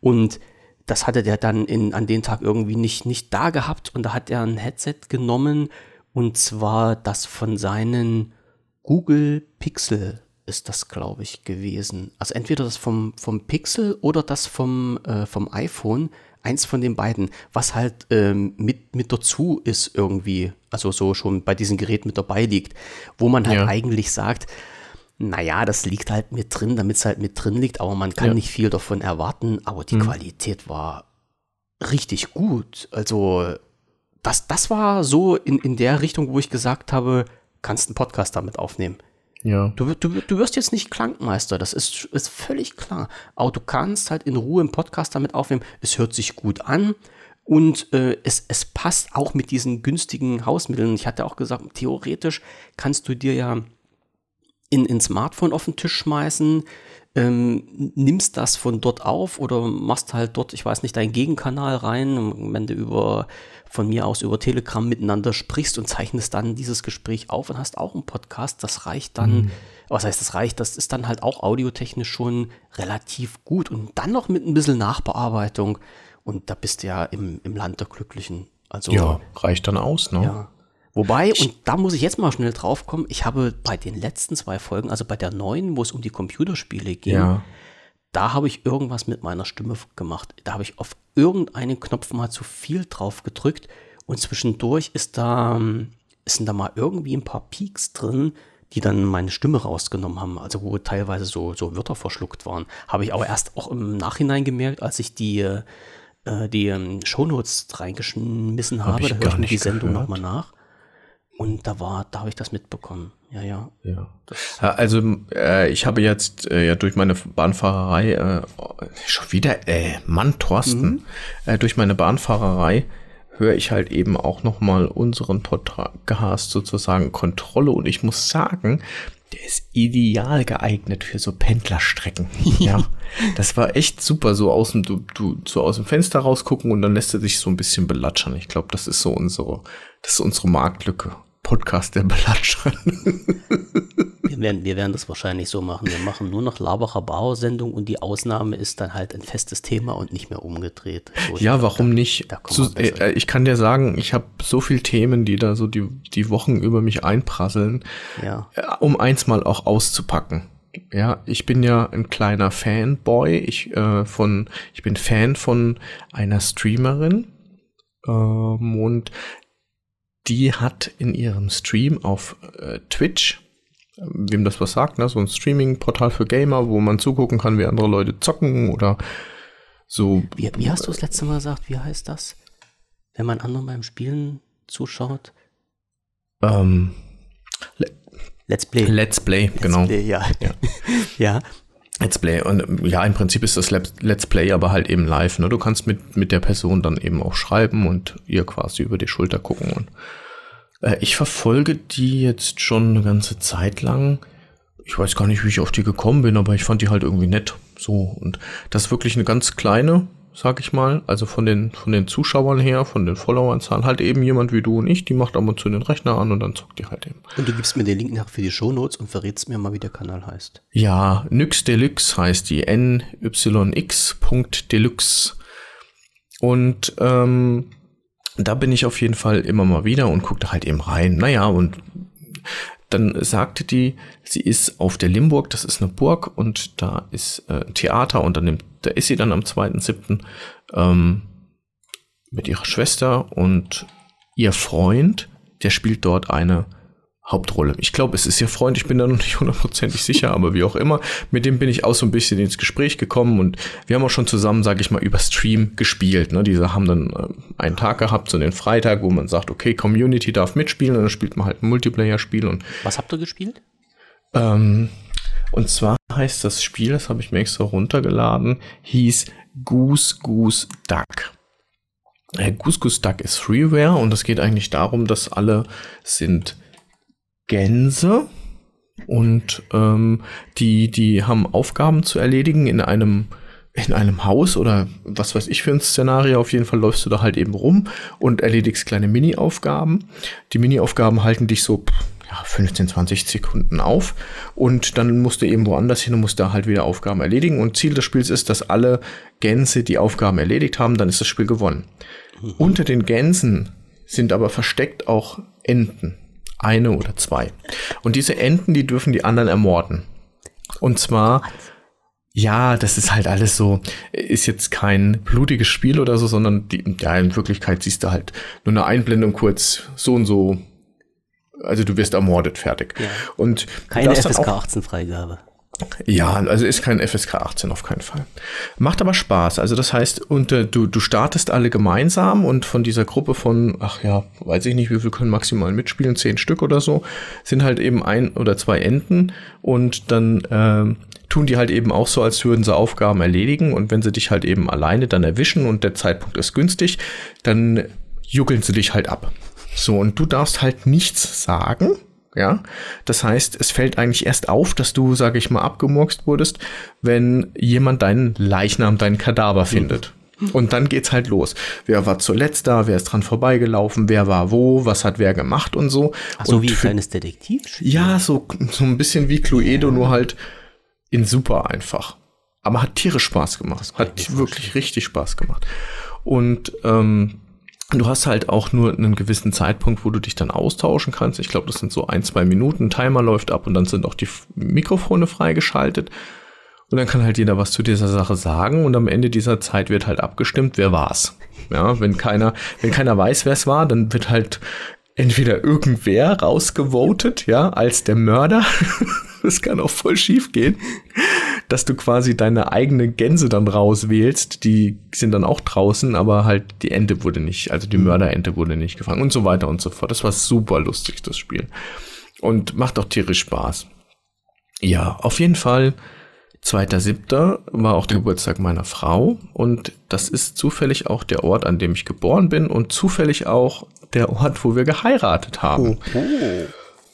Und das hatte der dann in, an den Tag irgendwie nicht, nicht da gehabt und da hat er ein Headset genommen und zwar das von seinen Google Pixel ist das, glaube ich, gewesen. Also entweder das vom, vom Pixel oder das vom, äh, vom iPhone. Eins von den beiden, was halt ähm, mit, mit dazu ist irgendwie, also so schon bei diesem Gerät mit dabei liegt, wo man halt ja. eigentlich sagt, naja, das liegt halt mit drin, damit es halt mit drin liegt, aber man kann ja. nicht viel davon erwarten, aber die mhm. Qualität war richtig gut. Also das, das war so in, in der Richtung, wo ich gesagt habe, kannst einen Podcast damit aufnehmen. Ja. Du, du, du wirst jetzt nicht Klankmeister, das ist, ist völlig klar. Aber du kannst halt in Ruhe einen Podcast damit aufnehmen. Es hört sich gut an und äh, es, es passt auch mit diesen günstigen Hausmitteln. Ich hatte auch gesagt, theoretisch kannst du dir ja in, ein Smartphone auf den Tisch schmeißen, ähm, nimmst das von dort auf oder machst halt dort, ich weiß nicht, deinen Gegenkanal rein, wenn du über von mir aus über Telegram miteinander sprichst und zeichnest dann dieses Gespräch auf und hast auch einen Podcast. Das reicht dann, mhm. was heißt das reicht? Das ist dann halt auch audiotechnisch schon relativ gut und dann noch mit ein bisschen Nachbearbeitung und da bist du ja im, im Land der Glücklichen. Also, ja, reicht dann aus, ne? Ja. Wobei, und da muss ich jetzt mal schnell drauf kommen, ich habe bei den letzten zwei Folgen, also bei der neuen, wo es um die Computerspiele ging, ja. da habe ich irgendwas mit meiner Stimme gemacht. Da habe ich auf irgendeinen Knopf mal zu viel drauf gedrückt und zwischendurch ist da, ähm, sind da mal irgendwie ein paar Peaks drin, die dann meine Stimme rausgenommen haben, also wo teilweise so, so Wörter verschluckt waren. Habe ich aber erst auch im Nachhinein gemerkt, als ich die, äh, die ähm, Shownotes reingeschmissen habe. Hab da höre ich mir die Sendung nochmal nach. Und da war, da habe ich das mitbekommen. Ja, ja. ja. also äh, ich habe jetzt äh, ja durch meine Bahnfahrerei äh, schon wieder, äh, Mann, Thorsten, mhm. äh, durch meine Bahnfahrerei höre ich halt eben auch noch mal unseren Podcast sozusagen Kontrolle und ich muss sagen, der ist ideal geeignet für so Pendlerstrecken. ja, das war echt super, so aus dem, du, du, so aus dem Fenster rausgucken und dann lässt er sich so ein bisschen belatschern. Ich glaube, das ist so unsere, das ist unsere Marktlücke. Podcast der Belatschern. wir, werden, wir werden das wahrscheinlich so machen. Wir machen nur noch Labacher Bauer-Sendung und die Ausnahme ist dann halt ein festes Thema und nicht mehr umgedreht. So, ja, glaub, warum da, nicht? Da Zu, äh, ich kann dir sagen, ich habe so viele Themen, die da so die, die Wochen über mich einprasseln, ja. Äh, um eins mal auch auszupacken. Ja, ich bin ja ein kleiner Fanboy. Ich äh, von, ich bin Fan von einer Streamerin ähm, und die hat in ihrem Stream auf äh, Twitch, äh, wem das was sagt, ne, so ein Streaming-Portal für Gamer, wo man zugucken kann, wie andere Leute zocken oder so. Wie, wie hast du das letzte Mal gesagt? Wie heißt das? Wenn man anderen beim Spielen zuschaut? Ähm, Let's Play. Let's Play, Let's genau. Play, ja. ja. ja. Let's Play. Und ja, im Prinzip ist das Let's Play aber halt eben live. Ne? Du kannst mit, mit der Person dann eben auch schreiben und ihr quasi über die Schulter gucken. Und äh, ich verfolge die jetzt schon eine ganze Zeit lang. Ich weiß gar nicht, wie ich auf die gekommen bin, aber ich fand die halt irgendwie nett. So. Und das ist wirklich eine ganz kleine sag ich mal. Also von den, von den Zuschauern her, von den Followerzahlen, halt eben jemand wie du und ich, die macht ab und zu den Rechner an und dann zockt die halt eben. Und du gibst mir den Link nach für die Shownotes und verrätst mir mal, wie der Kanal heißt. Ja, Nyx Deluxe heißt die. nyx.deluxe. Und ähm, da bin ich auf jeden Fall immer mal wieder und gucke da halt eben rein. Naja, und dann sagte die, sie ist auf der Limburg, das ist eine Burg und da ist äh, ein Theater und dann nimmt, da ist sie dann am 2.7. Ähm, mit ihrer Schwester und ihr Freund, der spielt dort eine Hauptrolle. Ich glaube, es ist ihr Freund, ich bin da noch nicht hundertprozentig sicher, aber wie auch immer, mit dem bin ich auch so ein bisschen ins Gespräch gekommen und wir haben auch schon zusammen, sage ich mal, über Stream gespielt. Ne? Diese haben dann äh, einen Tag gehabt, so den Freitag, wo man sagt, okay, Community darf mitspielen und dann spielt man halt ein Multiplayer-Spiel. Und Was habt ihr gespielt? Ähm, und zwar heißt das Spiel, das habe ich mir extra runtergeladen, hieß Goose Goose Duck. Äh, Goose Goose Duck ist Freeware und es geht eigentlich darum, dass alle sind Gänse und ähm, die, die haben Aufgaben zu erledigen in einem in einem Haus oder was weiß ich für ein Szenario. Auf jeden Fall läufst du da halt eben rum und erledigst kleine Mini-Aufgaben. Die Mini-Aufgaben halten dich so ja, 15, 20 Sekunden auf und dann musst du eben woanders hin und musst da halt wieder Aufgaben erledigen. Und Ziel des Spiels ist, dass alle Gänse die Aufgaben erledigt haben, dann ist das Spiel gewonnen. Mhm. Unter den Gänsen sind aber versteckt auch Enten eine oder zwei. Und diese Enten, die dürfen die anderen ermorden. Und zwar, ja, das ist halt alles so, ist jetzt kein blutiges Spiel oder so, sondern die, ja, in Wirklichkeit siehst du halt nur eine Einblendung kurz, so und so. Also du wirst ermordet, fertig. Ja. Und keine FSK 18 Freigabe. Ja, also ist kein FSK 18 auf keinen Fall. Macht aber Spaß. Also das heißt, und, äh, du, du startest alle gemeinsam und von dieser Gruppe von, ach ja, weiß ich nicht, wie viel können maximal mitspielen, zehn Stück oder so, sind halt eben ein oder zwei Enden und dann äh, tun die halt eben auch so, als würden sie Aufgaben erledigen und wenn sie dich halt eben alleine dann erwischen und der Zeitpunkt ist günstig, dann juckeln sie dich halt ab. So, und du darfst halt nichts sagen Ja, das heißt, es fällt eigentlich erst auf, dass du, sage ich mal, abgemurkst wurdest, wenn jemand deinen Leichnam, deinen Kadaver findet. Und dann geht's halt los. Wer war zuletzt da? Wer ist dran vorbeigelaufen? Wer war wo? Was hat wer gemacht und so? Ach so und wie ein kleines Detektivspiel. Ja, so, so ein bisschen wie Cluedo, nur halt in super einfach. Aber hat tierisch Spaß gemacht. Hat wirklich richtig Spaß gemacht. Und ähm, du hast halt auch nur einen gewissen Zeitpunkt, wo du dich dann austauschen kannst. Ich glaube, das sind so ein, zwei Minuten. Timer läuft ab und dann sind auch die Mikrofone freigeschaltet. Und dann kann halt jeder was zu dieser Sache sagen und am Ende dieser Zeit wird halt abgestimmt, wer war's. Ja, wenn keiner, wenn keiner weiß, wer es war, dann wird halt entweder irgendwer rausgevotet, ja, als der Mörder. Das kann auch voll schief gehen, dass du quasi deine eigene Gänse dann rauswählst. Die sind dann auch draußen, aber halt die Ente wurde nicht, also die Mörderente wurde nicht gefangen und so weiter und so fort. Das war super lustig, das Spiel. Und macht auch tierisch Spaß. Ja, auf jeden Fall. 2.7. war auch der Geburtstag meiner Frau und das ist zufällig auch der Ort, an dem ich geboren bin und zufällig auch der Ort, wo wir geheiratet haben.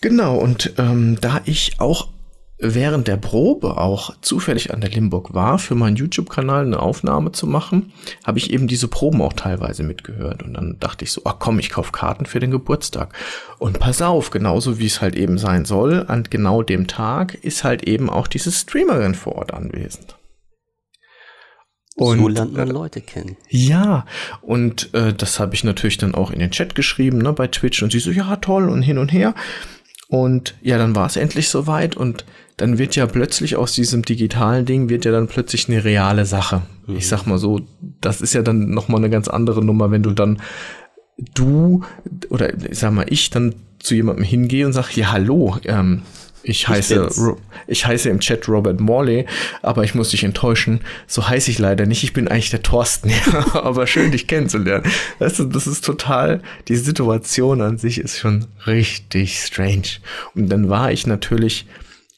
Genau, und ähm, da ich auch während der Probe auch zufällig an der Limburg war, für meinen YouTube-Kanal eine Aufnahme zu machen, habe ich eben diese Proben auch teilweise mitgehört. Und dann dachte ich so, ach komm, ich kauf Karten für den Geburtstag. Und pass auf, genauso wie es halt eben sein soll, an genau dem Tag ist halt eben auch diese Streamerin vor Ort anwesend. so lernt man Leute kennen. Ja, und äh, das habe ich natürlich dann auch in den Chat geschrieben, ne, bei Twitch. Und sie so, ja, toll und hin und her. Und ja, dann war es endlich soweit und dann wird ja plötzlich aus diesem digitalen Ding wird ja dann plötzlich eine reale Sache. Ich sag mal so, das ist ja dann noch mal eine ganz andere Nummer, wenn du dann du oder ich sag mal ich dann zu jemandem hingehe und sag, ja, hallo, ähm, ich heiße. Ro- ich heiße im Chat Robert Morley, aber ich muss dich enttäuschen, so heiße ich leider nicht. Ich bin eigentlich der Thorsten, ja, aber schön, dich kennenzulernen. Weißt du, das ist total, die Situation an sich ist schon richtig strange. Und dann war ich natürlich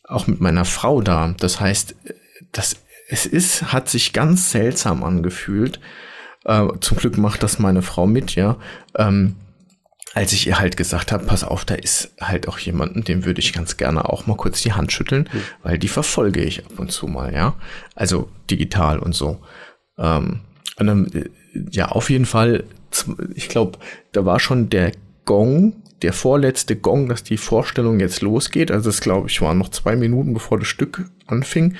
auch mit meiner Frau da. Das heißt, das, es ist, hat sich ganz seltsam angefühlt. Äh, zum Glück macht das meine Frau mit, ja. Ähm, als ich ihr halt gesagt habe, pass auf, da ist halt auch jemanden, dem würde ich ganz gerne auch mal kurz die Hand schütteln, weil die verfolge ich ab und zu mal, ja. Also digital und so. Ähm, und dann, äh, ja, auf jeden Fall, ich glaube, da war schon der Gong, der vorletzte Gong, dass die Vorstellung jetzt losgeht. Also das, glaube ich, waren noch zwei Minuten, bevor das Stück anfing.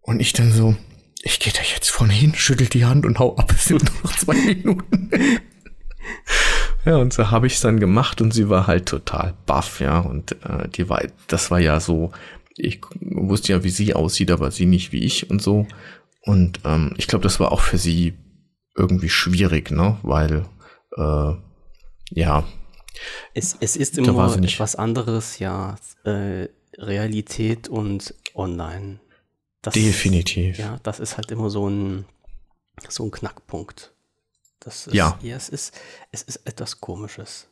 Und ich dann so, ich gehe da jetzt vorne hin, schüttel die Hand und hau ab, es sind nur noch zwei Minuten. Ja, und so habe ich es dann gemacht und sie war halt total baff, ja. Und äh, die war, das war ja so, ich wusste ja, wie sie aussieht, aber sie nicht wie ich und so. Und ähm, ich glaube, das war auch für sie irgendwie schwierig, ne? Weil, äh, ja, Es, es ist immer etwas anderes, ja, äh, Realität und online. Das, definitiv. Ja, das ist halt immer so ein, so ein Knackpunkt. Das ist, Ja. es ist, es ist etwas Komisches.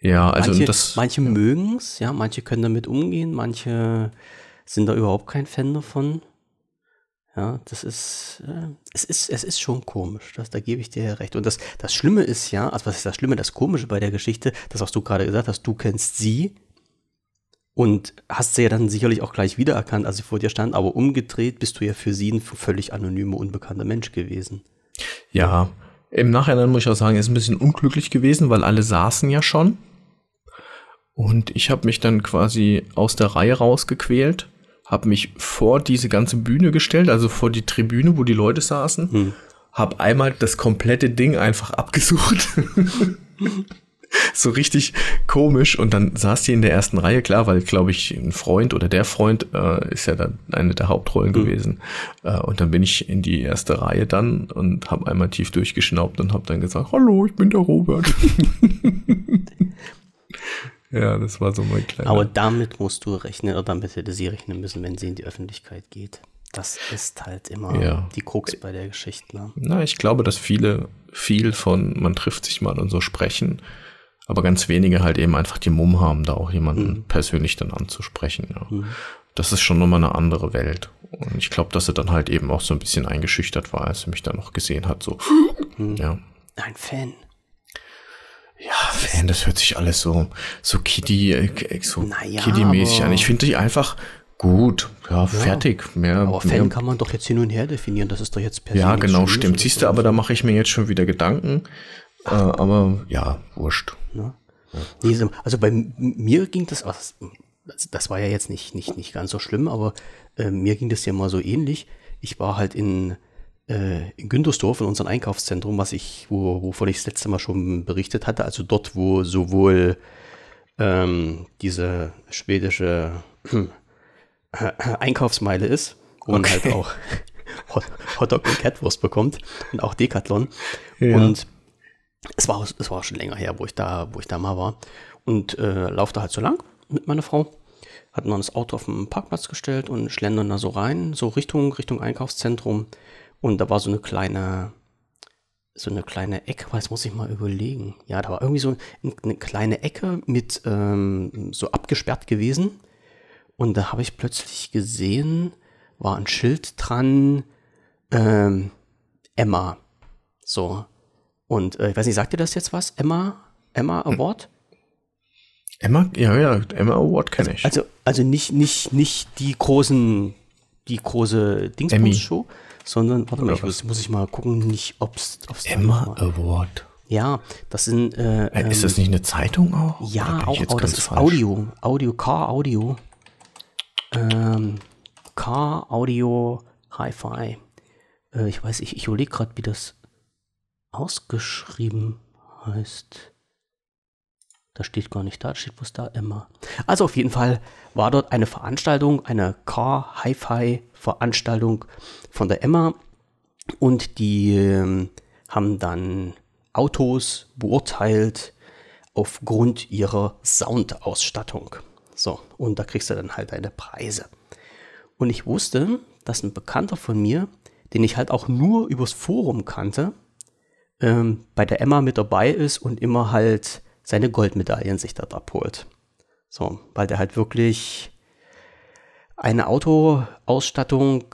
Ja, also manche, das. manche mögen es, ja, manche können damit umgehen, manche sind da überhaupt kein Fan davon. Ja, das ist, äh, es ist, es ist schon komisch, das, da gebe ich dir recht. Und das, das Schlimme ist ja, also was ist das Schlimme, das Komische bei der Geschichte, das, was du gerade gesagt hast, du kennst sie und hast sie ja dann sicherlich auch gleich wiedererkannt, als sie vor dir stand, aber umgedreht bist du ja für sie ein völlig anonymer, unbekannter Mensch gewesen. Ja, im Nachhinein muss ich auch sagen, ist ein bisschen unglücklich gewesen, weil alle saßen ja schon. Und ich habe mich dann quasi aus der Reihe rausgequält, habe mich vor diese ganze Bühne gestellt, also vor die Tribüne, wo die Leute saßen, Hm. habe einmal das komplette Ding einfach abgesucht. so richtig komisch und dann saß die in der ersten Reihe, klar, weil glaube ich ein Freund oder der Freund äh, ist ja dann eine der Hauptrollen gewesen äh, und dann bin ich in die erste Reihe dann und habe einmal tief durchgeschnaubt und habe dann gesagt, hallo, ich bin der Robert. ja, das war so mein kleiner. Aber damit musst du rechnen, oder damit hätte sie rechnen müssen, wenn sie in die Öffentlichkeit geht. Das ist halt immer Ja. die Krux bei der Geschichte. Ne? Na, ich glaube, dass viele viel von man trifft sich mal und so sprechen, aber ganz wenige halt eben einfach die Mumm haben, da auch jemanden persönlich dann anzusprechen. Ja. Das ist schon nochmal eine andere Welt. Und ich glaube, dass sie dann halt eben auch so ein bisschen eingeschüchtert war, als sie mich dann noch gesehen hat. So, ja. Ein Fan. Ja, Fan, das hört sich alles so, so Kitty, äh, so Naja, aber- an. Ich finde die einfach gut. Ja, fertig. Mehr, Aber Fan mehr, kann man doch jetzt hin und her definieren. Das ist doch jetzt per se ja, genau, stimmt. Siehst du, aber da mache ich mir jetzt schon wieder Gedanken. Äh, aber ja, wurscht. Nee, so- also bei mir ging das, das, war ja jetzt nicht, nicht, nicht ganz so schlimm, aber äh, mir ging das ja mal so ähnlich. Ich war halt in, in Güntersdorf, in unserem Einkaufszentrum, was ich, wo, wovon ich das letzte Mal schon berichtet hatte, also dort, wo sowohl ähm, diese schwedische Einkaufsmeile ist, wo man halt auch Hot, Hotdog und Catwurst bekommt und auch Decathlon. Ja. Und es war, es war schon länger her, wo ich da, wo ich da mal war. Und äh, laufte halt so lang mit meiner Frau. Hatten dann das Auto auf den Parkplatz gestellt und schlendern da so rein, so Richtung, Richtung Einkaufszentrum. Und da war so eine kleine, so eine kleine Ecke, was muss ich mal überlegen. Ja, da war irgendwie so ein- eine kleine Ecke mit ähm, so abgesperrt gewesen. Und da habe ich plötzlich gesehen, war ein Schild dran, ähm, Emma. So. Und äh, ich weiß nicht, sagt ihr das jetzt was? Emma? Emma Award? Emma, ja, ja, Emma Award kenne ich. Also, also nicht, nicht, nicht die großen, die große Dingsbums-Show, sondern, warte mal, ich muss, muss ich mal gucken, nicht, ob's, ob's Emma Award. Ja, das sind, äh, Äh, ist das nicht eine Zeitung auch? Ja, auch, auch das ist falsch? Audio. Audio, Car Audio. Ähm, Car Audio Hi-Fi. Äh, ich weiß, ich, ich überlege gerade, wie das ausgeschrieben heißt. Das steht gar nicht da, steht bloß da immer. Also auf jeden Fall war dort eine Veranstaltung, eine Car Hi-Fi Veranstaltung von der Emma und die ähm, haben dann Autos beurteilt aufgrund ihrer Soundausstattung. So, und da kriegst du dann halt deine Preise. Und ich wusste, dass ein Bekannter von mir, den ich halt auch nur übers Forum kannte, ähm, bei der Emma mit dabei ist und immer halt seine Goldmedaillen sich dort abholt. So, weil der halt wirklich eine Autoausstattung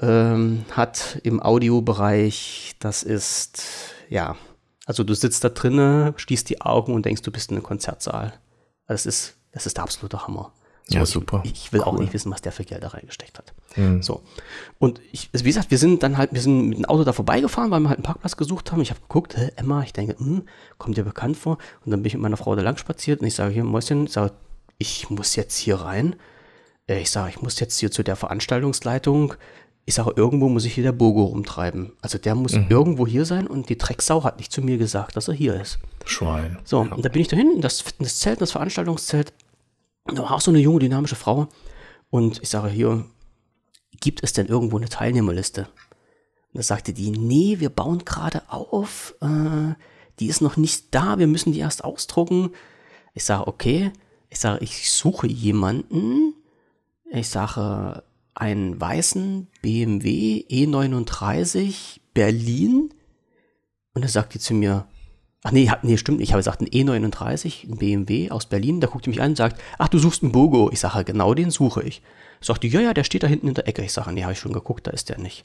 ähm, hat im Audiobereich. Das ist, ja, also du sitzt da drinnen, schließt die Augen und denkst, du bist in einem Konzertsaal. Das ist, das ist der absolute Hammer. Ja, ich- super. Ich, ich will auch Cool. nicht wissen, was der für Geld da reingesteckt hat. So. Und ich, also wie gesagt, wir sind dann halt, wir sind mit dem Auto da vorbeigefahren, weil wir halt einen Parkplatz gesucht haben. Ich habe geguckt, hä, Emma, ich denke, hm, kommt dir bekannt vor. Und dann bin ich mit meiner Frau da lang spaziert und ich sage hier, Mäuschen, ich sage, ich muss jetzt hier rein. Äh, Ich sage, ich muss jetzt hier zu der Veranstaltungsleitung. Ich sage, irgendwo muss ich hier der Bogo rumtreiben. Also der muss irgendwo hier sein und die Drecksau hat nicht zu mir gesagt, dass er hier ist. Schwein. So, und da bin ich da hinten, das das Zelt, das Veranstaltungszelt. Und da war auch so eine junge, dynamische Frau. Und ich sage hier, gibt es denn irgendwo eine Teilnehmerliste? Und da sagte die, nee, wir bauen gerade auf. Äh, die ist noch nicht da, wir müssen die erst ausdrucken. Ich sage, okay. Ich sage, ich suche jemanden. Ich sage, einen weißen BMW E39 Berlin. Und da sagt die zu mir, ach nee, nee, stimmt nicht. Ich habe gesagt, ein E39, ein BMW aus Berlin. Da guckt die mich an und sagt, ach, du suchst einen Bogo. Ich sage, genau den suche ich. Sagt die, ja, ja, der steht da hinten in der Ecke. Ich sage, nee, habe ich schon geguckt, da ist der nicht.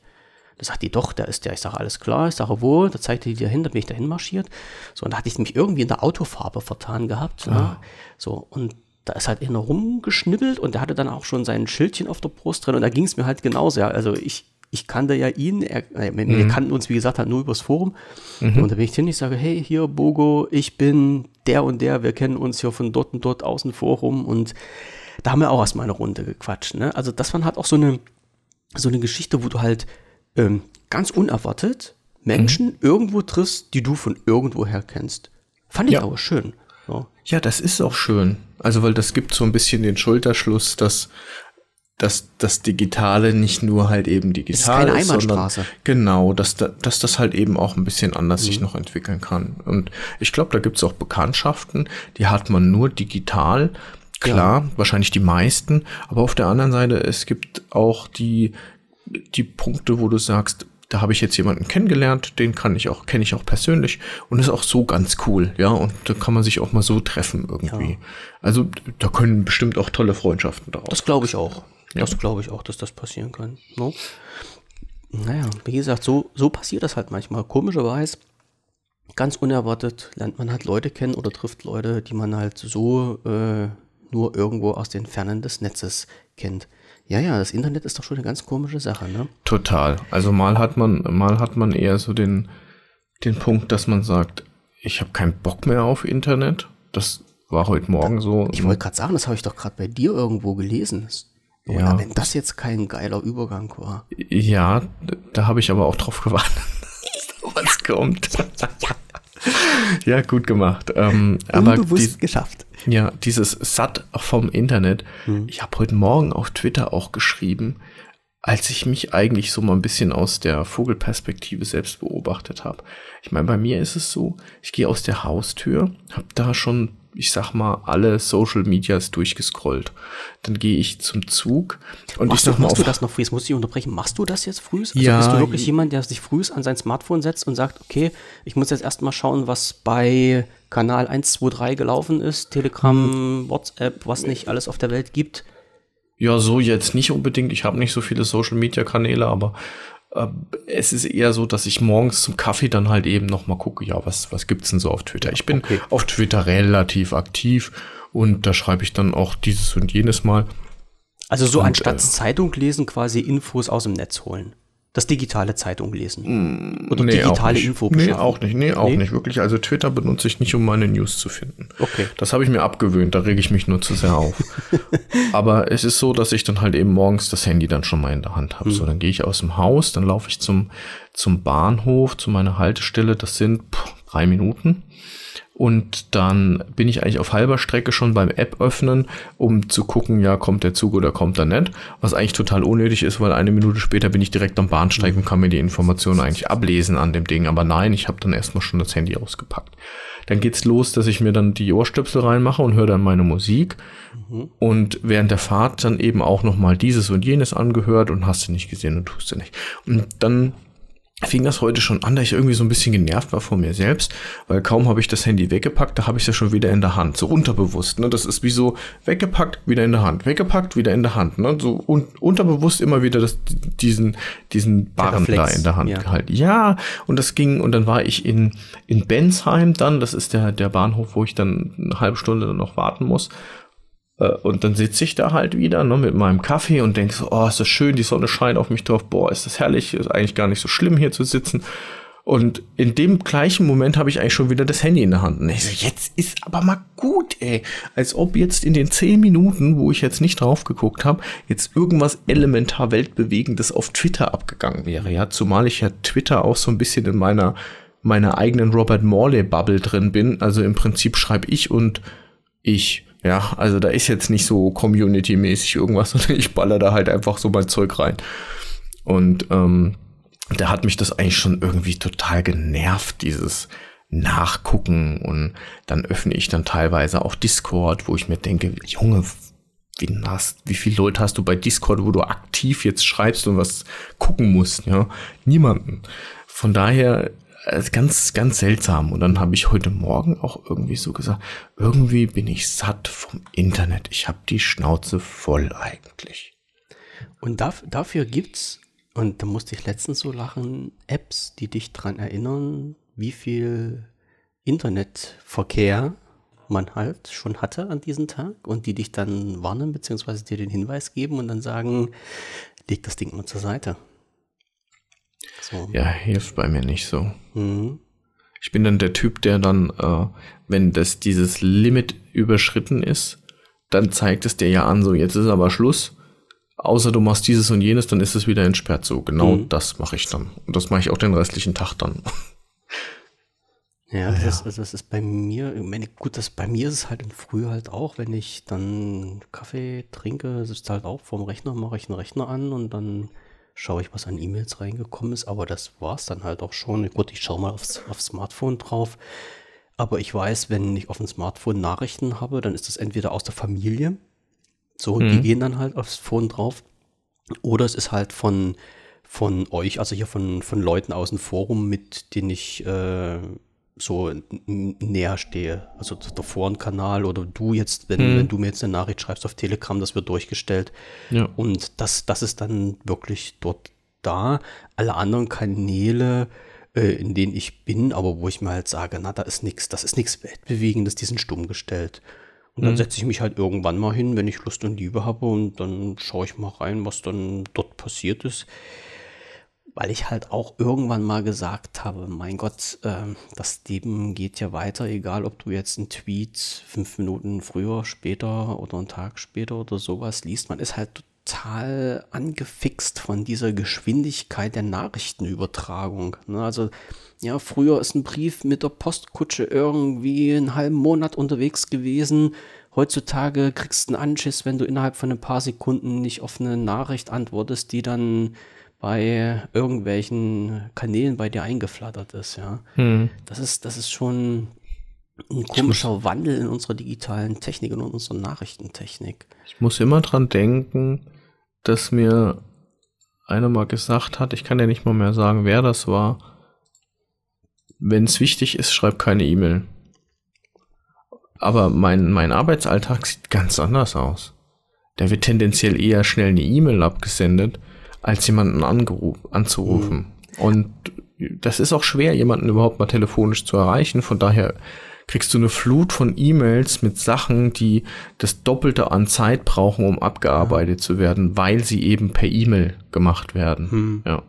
Da sagt die, doch, da ist der. Ich sage, alles klar. Ich sage, wo? Da zeigte die dahin, da bin ich dahin marschiert. So, und da hatte ich mich irgendwie in der Autofarbe vertan gehabt. Ne? So, und da ist halt einer rumgeschnibbelt und der hatte dann auch schon sein Schildchen auf der Brust drin und da ging es mir halt genauso. Ja, also ich, ich kannte ja ihn, er, äh, wir wir kannten uns, wie gesagt, halt nur übers Forum. Und da bin ich hin, ich sage, hey, hier, Bogo, ich bin der und der, wir kennen uns hier von dort und dort außen Forum und da haben wir auch erstmal eine Runde gequatscht. Ne? Also das war halt auch so eine, so eine Geschichte, wo du halt ähm, ganz unerwartet Menschen irgendwo triffst, die du von irgendwoher kennst. Fand ich Ja. aber schön. So. Ja, das ist auch schön. Also, weil das gibt so ein bisschen den Schulterschluss, dass, dass das Digitale nicht nur halt eben digital keine ist, sondern genau, dass, da, dass das halt eben auch ein bisschen anders sich noch entwickeln kann. Und ich glaube, da gibt es auch Bekanntschaften, die hat man nur digital. Klar, wahrscheinlich die meisten, aber auf der anderen Seite, es gibt auch die, die Punkte, wo du sagst, da habe ich jetzt jemanden kennengelernt, den kann ich auch, kenne ich auch persönlich und ist auch so ganz cool, ja, und da kann man sich auch mal so treffen irgendwie. Also da können bestimmt auch tolle Freundschaften daraus. Das glaube ich auch. Das glaube ich auch, dass das passieren kann. No? Naja, wie gesagt, so, so passiert das halt manchmal. Komischerweise ganz unerwartet lernt man halt Leute kennen oder trifft Leute, die man halt so äh, nur irgendwo aus den Fernen des Netzes kennt. Ja, ja, das Internet ist doch schon eine ganz komische Sache, ne? Total. Also mal hat man, mal hat man eher so den, den Punkt, dass man sagt, ich habe keinen Bock mehr auf Internet. Das war heute Morgen so. Ich wollte gerade sagen, das habe ich doch gerade bei dir irgendwo gelesen. Oder ja. wenn das jetzt kein geiler Übergang war. Ja, da habe ich aber auch drauf gewartet, dass was kommt. ja, gut gemacht. Ähm, Unbewusst geschafft. Ja, dieses Satt vom Internet. Hm. Ich habe heute Morgen auf Twitter auch geschrieben, als ich mich eigentlich so mal ein bisschen aus der Vogelperspektive selbst beobachtet habe. Ich meine, bei mir ist es so, ich gehe aus der Haustür, habe da schon ich sag mal, alle Social Medias durchgescrollt. Dann gehe ich zum Zug und machst ich sag du, mal. Machst du das noch früh? Jetzt muss ich unterbrechen. Machst du das jetzt früh? Also ja. Bist du wirklich jemand, der sich früh an sein Smartphone setzt und sagt, okay, ich muss jetzt erstmal schauen, was bei Kanal 123 gelaufen ist, Telegram, hm. WhatsApp, was nicht alles auf der Welt gibt? Ja, so jetzt nicht unbedingt. Ich habe nicht so viele Social Media Kanäle, aber äh, es ist eher so, dass ich morgens zum Kaffee dann halt eben noch mal gucke, ja, was, was gibt's denn so auf Twitter? Ich bin okay. auf Twitter relativ aktiv und da schreibe ich dann auch dieses und jenes mal. Also so und, anstatt äh, Zeitung lesen quasi Infos aus dem Netz holen das digitale Zeitung lesen. Mm, Oder nee, digitale Info beschaffen. Nee, auch nicht. Nee, auch nee? nicht. Wirklich. Also Twitter benutze ich nicht, um meine News zu finden. Okay. Das habe ich mir abgewöhnt. Da rege ich mich nur zu sehr auf. Aber es ist so, dass ich dann halt eben morgens das Handy dann schon mal in der Hand habe. Mhm. So, dann gehe ich aus dem Haus, dann laufe ich zum, zum Bahnhof, zu meiner Haltestelle. Das sind pff, drei Minuten. Und dann bin ich eigentlich auf halber Strecke schon beim App öffnen, um zu gucken, ja, kommt der Zug oder kommt er nicht. Was eigentlich total unnötig ist, weil eine Minute später bin ich direkt am Bahnsteig und kann mir die Informationen eigentlich ablesen an dem Ding. Aber nein, ich habe dann erstmal schon das Handy ausgepackt. Dann geht's los, dass ich mir dann die Ohrstöpsel reinmache und höre dann meine Musik. Mhm. Und während der Fahrt dann eben auch nochmal dieses und jenes angehört und hast du nicht gesehen und tust du nicht. Und dann fing das heute schon an, da ich irgendwie so ein bisschen genervt war von mir selbst, weil kaum habe ich das Handy weggepackt, da habe ich es ja schon wieder in der Hand, so unterbewusst. Ne? Das ist wie so weggepackt, wieder in der Hand, weggepackt, wieder in der Hand. Ne? So un unterbewusst immer wieder das, diesen, diesen Barren da in der Hand ja. gehalten. Ja, und das ging, und dann war ich in, in Bensheim dann, das ist der, der Bahnhof, wo ich dann eine halbe Stunde noch warten muss. Äh, und dann sitze ich da halt wieder ne, mit meinem Kaffee und denke so, oh, ist das schön, die Sonne scheint auf mich drauf, boah, ist das herrlich, ist eigentlich gar nicht so schlimm hier zu sitzen. Und in dem gleichen Moment habe ich eigentlich schon wieder das Handy in der Hand. Und ich so, jetzt ist aber mal gut, ey. Als ob jetzt in den zehn Minuten, wo ich jetzt nicht drauf geguckt habe, jetzt irgendwas elementar Weltbewegendes auf Twitter abgegangen wäre. Ja, zumal ich ja Twitter auch so ein bisschen in meiner, meiner eigenen Robert Morley-Bubble drin bin. Also im Prinzip schreibe ich und ich. Ja, also da ist jetzt nicht so community-mäßig irgendwas, sondern ich baller da halt einfach so mein Zeug rein. Und ähm, da hat mich das eigentlich schon irgendwie total genervt, dieses Nachgucken. Und dann öffne ich dann teilweise auch Discord, wo ich mir denke, Junge, wie, hast, wie viele Leute hast du bei Discord, wo du aktiv jetzt schreibst und was gucken musst? Ja, niemanden. Von daher ganz, ganz seltsam. Und dann habe ich heute Morgen auch irgendwie so gesagt, irgendwie bin ich satt vom Internet. Ich habe die Schnauze voll eigentlich. Und dafür, dafür gibt's, und da musste ich letztens so lachen, Apps, die dich dran erinnern, wie viel Internetverkehr man halt schon hatte an diesem Tag und die dich dann warnen beziehungsweise dir den Hinweis geben und dann sagen, leg das Ding mal zur Seite. So. Ja, hilft bei mir nicht so. Mhm. Ich bin dann der Typ, der dann, äh, wenn das dieses Limit überschritten ist, dann zeigt es dir ja an, so jetzt ist aber Schluss. Außer du machst dieses und jenes, dann ist es wieder entsperrt. So, genau mhm. das mache ich dann. Und das mache ich auch den restlichen Tag dann. Ja, das, ja. Ist, also das ist bei mir, ich meine, gut, das bei mir ist es halt im Frühjahr halt auch, wenn ich dann Kaffee trinke, sitzt halt auch vorm Rechner, mache ich einen Rechner an und dann schaue ich, was an E-Mails reingekommen ist, aber das war es dann halt auch schon. Gut, ich schaue mal aufs, aufs Smartphone drauf. Aber ich weiß, wenn ich auf dem Smartphone Nachrichten habe, dann ist das entweder aus der Familie. So, mhm. die gehen dann halt aufs Phone drauf. Oder es ist halt von, von euch, also hier von, von Leuten aus dem Forum, mit denen ich äh, so näher stehe. Also der Forenkanal oder du jetzt, wenn, hm. wenn du mir jetzt eine Nachricht schreibst auf Telegram, das wird durchgestellt. Ja. Und das, das ist dann wirklich dort da. Alle anderen Kanäle äh, in denen ich bin, aber wo ich mir halt sage, na, da ist nichts, das ist nichts Weltbewegendes, die sind stumm gestellt. Und dann mhm. setze ich mich halt irgendwann mal hin, wenn ich Lust und Liebe habe und dann schaue ich mal rein, was dann dort passiert ist. Weil ich halt auch irgendwann mal gesagt habe, mein Gott, äh, das Leben geht ja weiter, egal ob du jetzt einen Tweet fünf Minuten früher, später oder einen Tag später oder sowas liest. Man ist halt total angefixt von dieser Geschwindigkeit der Nachrichtenübertragung. Ne? Also ja, früher ist ein Brief mit der Postkutsche irgendwie einen halben Monat unterwegs gewesen. Heutzutage kriegst du einen Anschiss, wenn du innerhalb von ein paar Sekunden nicht auf eine Nachricht antwortest, die dann bei irgendwelchen Kanälen bei dir eingeflattert ist, ja. Hm. Das ist, das ist schon ein komischer Wandel in unserer digitalen Technik und in unserer Nachrichtentechnik. Ich muss immer dran denken, dass mir einer mal gesagt hat, ich kann ja nicht mal mehr sagen, wer das war. Wenn es wichtig ist, schreib keine E-Mail. Aber mein, mein Arbeitsalltag sieht ganz anders aus. Da wird tendenziell eher schnell eine E-Mail abgesendet, als jemanden anzurufen. Mhm. Und das ist auch schwer, jemanden überhaupt mal telefonisch zu erreichen. Von daher kriegst du eine Flut von E-Mails mit Sachen, die das Doppelte an Zeit brauchen, um abgearbeitet zu werden, weil sie eben per E-Mail gemacht werden. Hm. Ja.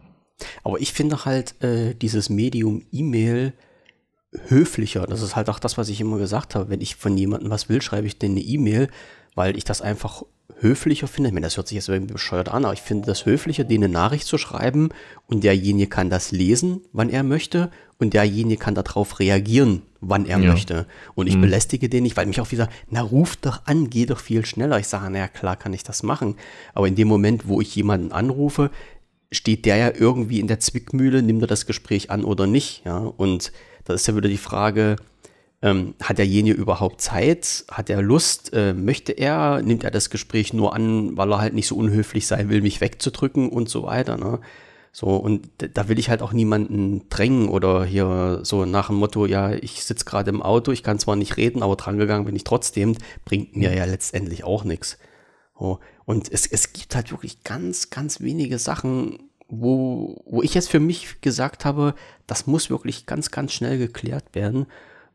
Aber ich finde halt äh, dieses Medium E-Mail höflicher. Das ist halt auch das, was ich immer gesagt habe. Wenn ich von jemandem was will, schreibe ich denen eine E-Mail, weil ich das einfach höflicher finde. Ich meine, das hört sich jetzt irgendwie bescheuert an, aber ich finde das höflicher, denen eine Nachricht zu schreiben und derjenige kann das lesen, wann er möchte und derjenige kann darauf reagieren, wann er ja. möchte. Und ich mhm. belästige den nicht, weil mich auch wieder, na ruf doch an, geh doch viel schneller. Ich sage, naja, klar kann ich das machen. Aber in dem Moment, wo ich jemanden anrufe, steht der ja irgendwie in der Zwickmühle, nimmt er das Gespräch an oder nicht. Ja? Und da ist ja wieder die Frage, ähm, hat derjenige überhaupt Zeit? Hat er Lust? Äh, möchte er? Nimmt er das Gespräch nur an, weil er halt nicht so unhöflich sein will, mich wegzudrücken und so weiter? Ne? So, und da will ich halt auch niemanden drängen oder hier so nach dem Motto, ja, ich sitze gerade im Auto, ich kann zwar nicht reden, aber drangegangen bin ich trotzdem, bringt mir ja letztendlich auch nichts. So, und es, es gibt halt wirklich ganz, ganz wenige Sachen, wo, wo ich jetzt für mich gesagt habe, das muss wirklich ganz, ganz schnell geklärt werden.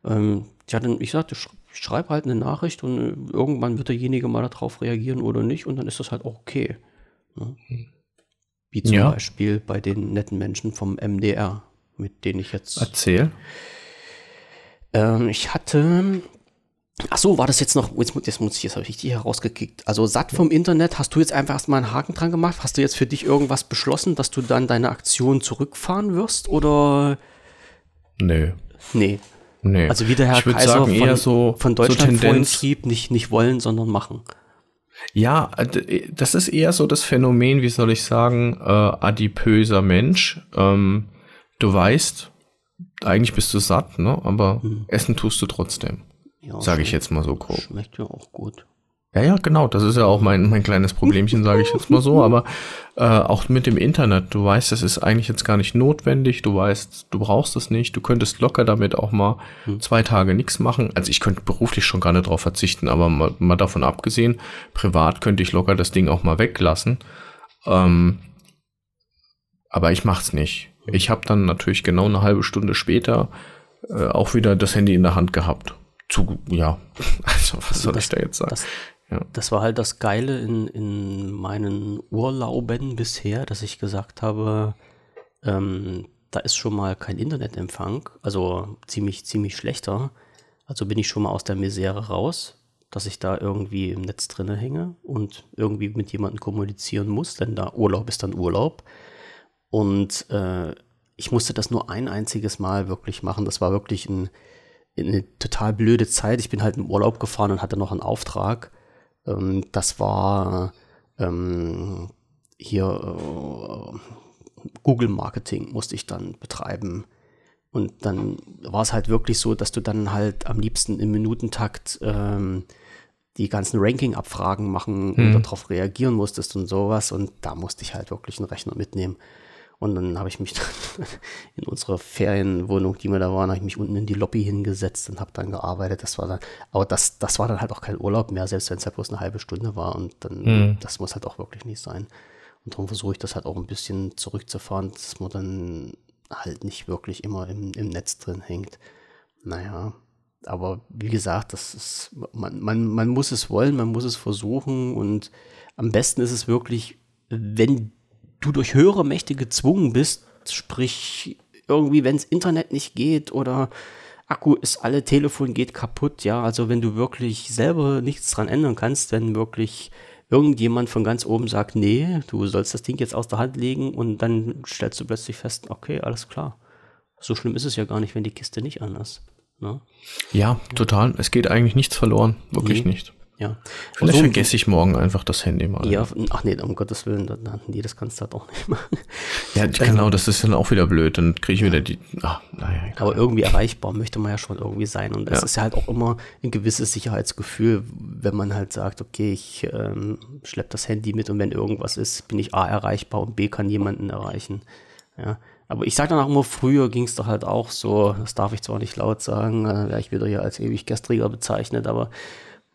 Ähm, ja, dann, ich sagte, ich schreibe halt eine Nachricht und äh, irgendwann wird derjenige mal darauf reagieren oder nicht und dann ist das halt auch okay. Ne? Wie zum ja. Beispiel bei den netten Menschen vom MDR, mit denen ich jetzt. Erzähl. Ähm, ich hatte. Ach so, war das jetzt noch, jetzt, jetzt muss ich, jetzt habe ich die herausgekickt. Also satt vom Internet, hast du jetzt einfach erstmal einen Haken dran gemacht? Hast du jetzt für dich irgendwas beschlossen, dass du dann deine Aktion zurückfahren wirst oder? Nö. Nee. Nee. Also wie der Herr Kaiser sagen, von, so, von Deutschland so vorhin schrieb, nicht, nicht wollen, sondern machen. Ja, das ist eher so das Phänomen, wie soll ich sagen, äh, adipöser Mensch. Ähm, du weißt, eigentlich bist du satt, ne? aber hm. essen tust du trotzdem. Ja, Sage ich jetzt mal so grob. Schmeckt ja auch gut. Ja, ja, genau. Das ist ja auch mein, mein kleines Problemchen, sage ich jetzt mal so. Aber äh, auch mit dem Internet, du weißt, das ist eigentlich jetzt gar nicht notwendig. Du weißt, du brauchst es nicht. Du könntest locker damit auch mal hm. zwei Tage nichts machen. Also ich könnte beruflich schon gar nicht drauf verzichten, aber mal, mal davon abgesehen, privat könnte ich locker das Ding auch mal weglassen. Ähm, aber ich mach's nicht. Ich habe dann natürlich genau eine halbe Stunde später äh, auch wieder das Handy in der Hand gehabt. Zu, ja, also was soll das, ich da jetzt sagen? Das, ja. Das war halt das Geile in, in meinen Urlauben bisher, dass ich gesagt habe, ähm, da ist schon mal kein Internetempfang, also ziemlich, ziemlich schlechter. Also bin ich schon mal aus der Misere raus, dass ich da irgendwie im Netz drinne hänge und irgendwie mit jemandem kommunizieren muss, denn da Urlaub ist dann Urlaub. Und äh, ich musste das nur ein einziges Mal wirklich machen. Das war wirklich ein, eine total blöde Zeit. Ich bin halt im Urlaub gefahren und hatte noch einen Auftrag. Ähm, das war ähm, hier äh, Google Marketing musste ich dann betreiben. Und dann war es halt wirklich so, dass du dann halt am liebsten im Minutentakt ähm, die ganzen Ranking-Abfragen machen hm. und darauf reagieren musstest und sowas. Und da musste ich halt wirklich einen Rechner mitnehmen. Und dann habe ich mich in unserer Ferienwohnung, die wir da waren, habe ich mich unten in die Lobby hingesetzt und habe dann gearbeitet. Das war dann, aber das, das war dann halt auch kein Urlaub mehr, selbst wenn es ja bloß eine halbe Stunde war. Und dann, mhm. das muss halt auch wirklich nicht sein. Und darum versuche ich das halt auch ein bisschen zurückzufahren, dass man dann halt nicht wirklich immer im, im Netz drin hängt. Naja, aber wie gesagt, das ist, man, man, man muss es wollen, man muss es versuchen und am besten ist es wirklich, wenn du durch höhere Mächte gezwungen bist, sprich irgendwie, wenn es Internet nicht geht oder Akku ist alle, Telefon geht kaputt, ja, also wenn du wirklich selber nichts dran ändern kannst, wenn wirklich irgendjemand von ganz oben sagt, nee, du sollst das Ding jetzt aus der Hand legen und dann stellst du plötzlich fest, okay, alles klar. So schlimm ist es ja gar nicht, wenn die Kiste nicht an ist. Ne? Ja, total. Es geht eigentlich nichts verloren. Wirklich nee. nicht. Ja. Vielleicht so, vergesse ich morgen einfach das Handy mal. Ja, ach nee, um Gottes Willen, dann, nee, das kannst du halt auch nicht machen. Ja, genau, das ist dann auch wieder blöd. Dann kriege ich wieder die. Ach, naja, Aber irgendwie erreichbar möchte man ja schon irgendwie sein. Und es ja. ist ja halt auch immer ein gewisses Sicherheitsgefühl, wenn man halt sagt, okay, ich ähm, schleppe das Handy mit und wenn irgendwas ist, bin ich A erreichbar und B kann jemanden erreichen. Ja. Aber ich sage dann auch immer, früher ging es doch halt auch so, das darf ich zwar nicht laut sagen, äh, wäre ich wieder hier als ewig gestriger bezeichnet, aber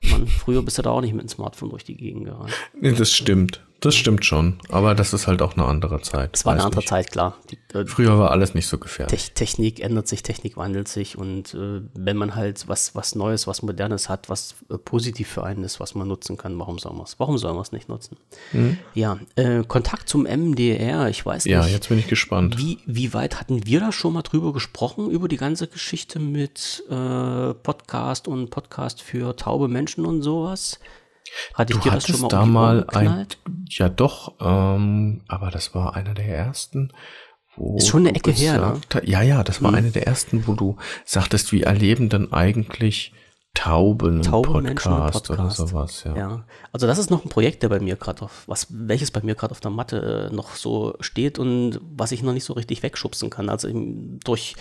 man, früher bist du da auch nicht mit dem Smartphone durch die Gegend gerannt. Nee, das stimmt. Das stimmt schon. Aber das ist halt auch eine andere Zeit. Es war eine andere nicht. Zeit, klar. Die, äh, Früher war alles nicht so gefährlich. Te Technik ändert sich, Technik wandelt sich. Und äh, wenn man halt was, was Neues, was Modernes hat, was äh, positiv für einen ist, was man nutzen kann, warum soll man es? Warum soll man es nicht nutzen? Mhm. Ja, äh, Kontakt zum MDR, ich weiß nicht. Ja, jetzt bin ich gespannt. Wie, wie weit hatten wir da schon mal drüber gesprochen, über die ganze Geschichte mit äh, Podcast und Podcast für taube Menschen und sowas? Hatte ich du dir das schon mal da um mal ein, ja doch, ähm, aber das war einer der ersten. Wo ist schon eine Ecke her, ne? Ja, ja, das war hm. eine der ersten, wo du sagtest, wie erleben dann eigentlich Tauben Taube Podcast, Podcast, oder sowas, ja. ja. Also das ist noch ein Projekt, der bei mir gerade auf, was, welches bei mir gerade auf der Matte äh, noch so steht und was ich noch nicht so richtig wegschubsen kann. Also durch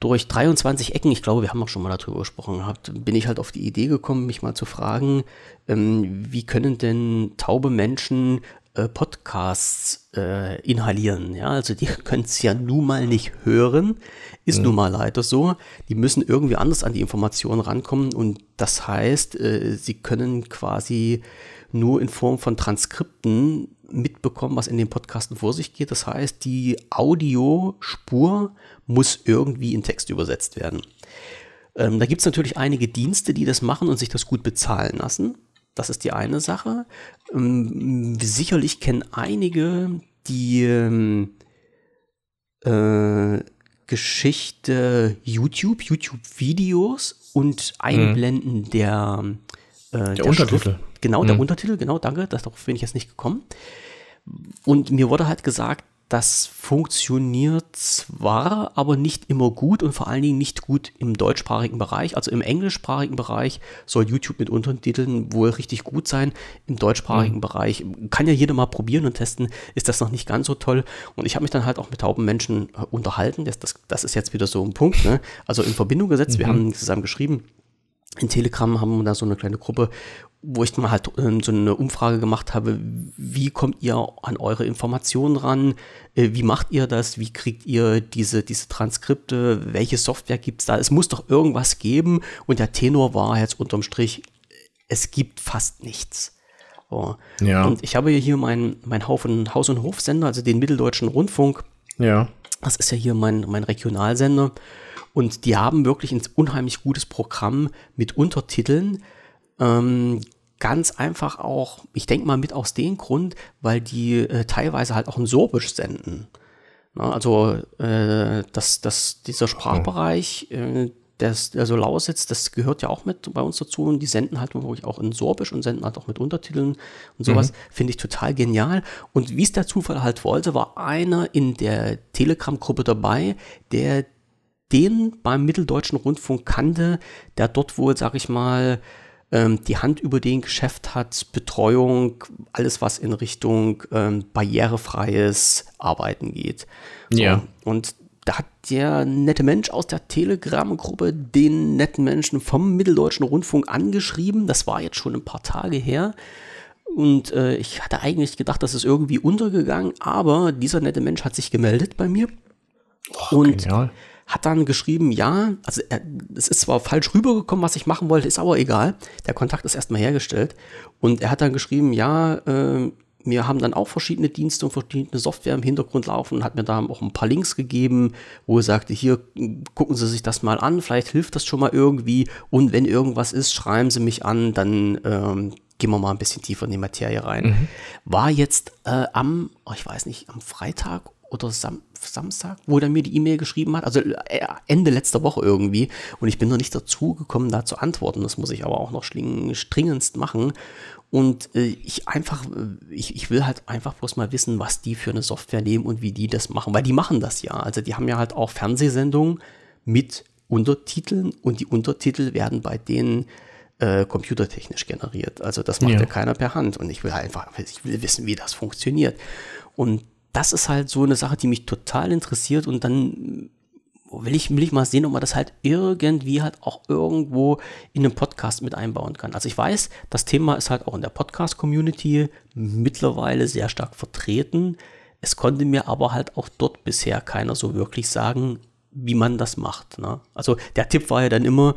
durch 23 Ecken, ich glaube, wir haben auch schon mal darüber gesprochen gehabt, bin ich halt auf die Idee gekommen, mich mal zu fragen, ähm, wie können denn taube Menschen äh, Podcasts äh, inhalieren? Ja, also die können es ja nun mal nicht hören, ist mhm. nun mal leider so. Die müssen irgendwie anders an die Informationen rankommen und das heißt, äh, sie können quasi nur in Form von Transkripten mitbekommen, was in den Podcasten vor sich geht. Das heißt, die Audiospur muss irgendwie in Text übersetzt werden. Ähm, da gibt es natürlich einige Dienste, die das machen und sich das gut bezahlen lassen. Das ist die eine Sache. Ähm, sicherlich kennen einige die ähm, äh, Geschichte YouTube, YouTube-Videos und Einblenden mhm. der, äh, der, der, Untertitel. Schrift. Genau, mhm. der Untertitel, genau, danke, darauf bin ich jetzt nicht gekommen. Und mir wurde halt gesagt, das funktioniert zwar, aber nicht immer gut und vor allen Dingen nicht gut im deutschsprachigen Bereich. Also im englischsprachigen Bereich soll YouTube mit Untertiteln wohl richtig gut sein. Im deutschsprachigen mhm. Bereich kann ja jeder mal probieren und testen, ist das noch nicht ganz so toll. Und ich habe mich dann halt auch mit tauben Menschen äh, unterhalten. Das, das, das ist jetzt wieder so ein Punkt. Ne? Also in Verbindung gesetzt. Mhm. Wir haben zusammen geschrieben in Telegram haben wir da so eine kleine Gruppe, wo ich mal halt äh, so eine Umfrage gemacht habe, wie kommt ihr an eure Informationen ran, äh, wie macht ihr das, wie kriegt ihr diese, diese Transkripte, welche Software gibt es da, es muss doch irgendwas geben und der Tenor war jetzt unterm Strich, es gibt fast nichts. So. Ja. Und ich habe hier meinen mein Haus- und Hofsender, also den Mitteldeutschen Rundfunk. Ja. Das ist ja hier mein, mein Regionalsender. Und die haben wirklich ein unheimlich gutes Programm mit Untertiteln. Ähm, ganz einfach auch, ich denke mal mit aus dem Grund, weil die äh, teilweise halt auch in Sorbisch senden. Na, also äh, das, das, dieser Sprachbereich, äh, das, der so Lausitz, das gehört ja auch mit bei uns dazu und die senden halt wirklich auch in Sorbisch und senden halt auch mit Untertiteln und sowas. Mhm. Finde ich total genial. Und wie es der Zufall halt wollte, war einer in der Telegram-Gruppe dabei, der den beim Mitteldeutschen Rundfunk kannte, der dort wohl, sag ich mal, die Hand über den Geschäft hat, Betreuung, alles was in Richtung ähm, barrierefreies Arbeiten geht. So, ja. Und da hat der nette Mensch aus der Telegram-Gruppe den netten Menschen vom Mitteldeutschen Rundfunk angeschrieben. Das war jetzt schon ein paar Tage her. Und äh, ich hatte eigentlich gedacht, das ist irgendwie untergegangen, aber dieser nette Mensch hat sich gemeldet bei mir. Oh, und genial hat dann geschrieben, ja, also er, es ist zwar falsch rübergekommen, was ich machen wollte, ist aber egal. Der Kontakt ist erstmal hergestellt. Und er hat dann geschrieben, ja, äh, wir haben dann auch verschiedene Dienste und verschiedene Software im Hintergrund laufen und hat mir da auch ein paar Links gegeben, wo er sagte, hier gucken Sie sich das mal an, vielleicht hilft das schon mal irgendwie und wenn irgendwas ist, schreiben Sie mich an, dann ähm, gehen wir mal ein bisschen tiefer in die Materie rein. Mhm. War jetzt äh, am, oh, ich weiß nicht, am Freitag oder Sam Samstag, wo er mir die E-Mail geschrieben hat, also äh, Ende letzter Woche irgendwie. Und ich bin noch nicht dazu gekommen, da zu antworten. Das muss ich aber auch noch stringendst machen. Und äh, ich einfach, äh, ich, ich will halt einfach bloß mal wissen, was die für eine Software nehmen und wie die das machen. Weil die machen das ja. Also die haben ja halt auch Fernsehsendungen mit Untertiteln und die Untertitel werden bei denen äh, computertechnisch generiert. Also das macht ja. ja keiner per Hand. Und ich will halt einfach, ich will wissen, wie das funktioniert. Und das ist halt so eine Sache, die mich total interessiert und dann will ich, will ich mal sehen, ob man das halt irgendwie halt auch irgendwo in einem Podcast mit einbauen kann. Also ich weiß, das Thema ist halt auch in der Podcast-Community mittlerweile sehr stark vertreten. Es konnte mir aber halt auch dort bisher keiner so wirklich sagen, wie man das macht. Ne? Also der Tipp war ja dann immer,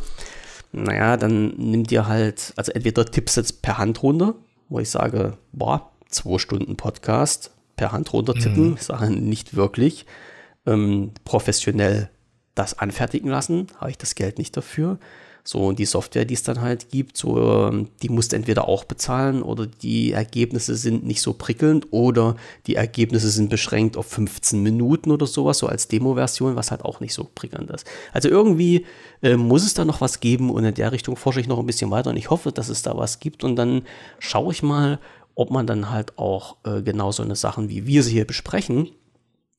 naja, dann nimmt ihr halt, also entweder Tipps jetzt per Hand runter, wo ich sage, boah, zwei Stunden Podcast, per Hand runtertippen. Mhm. Sage nicht wirklich. Ähm, professionell das anfertigen lassen, habe ich das Geld nicht dafür. So, und die Software, die es dann halt gibt, so, ähm, die musst du entweder auch bezahlen oder die Ergebnisse sind nicht so prickelnd oder die Ergebnisse sind beschränkt auf 15 Minuten oder sowas, so als Demo-Version, was halt auch nicht so prickelnd ist. Also irgendwie äh, muss es da noch was geben und in der Richtung forsche ich noch ein bisschen weiter und ich hoffe, dass es da was gibt und dann schaue ich mal, ob man dann halt auch äh, genau so eine Sachen, wie wir sie hier besprechen,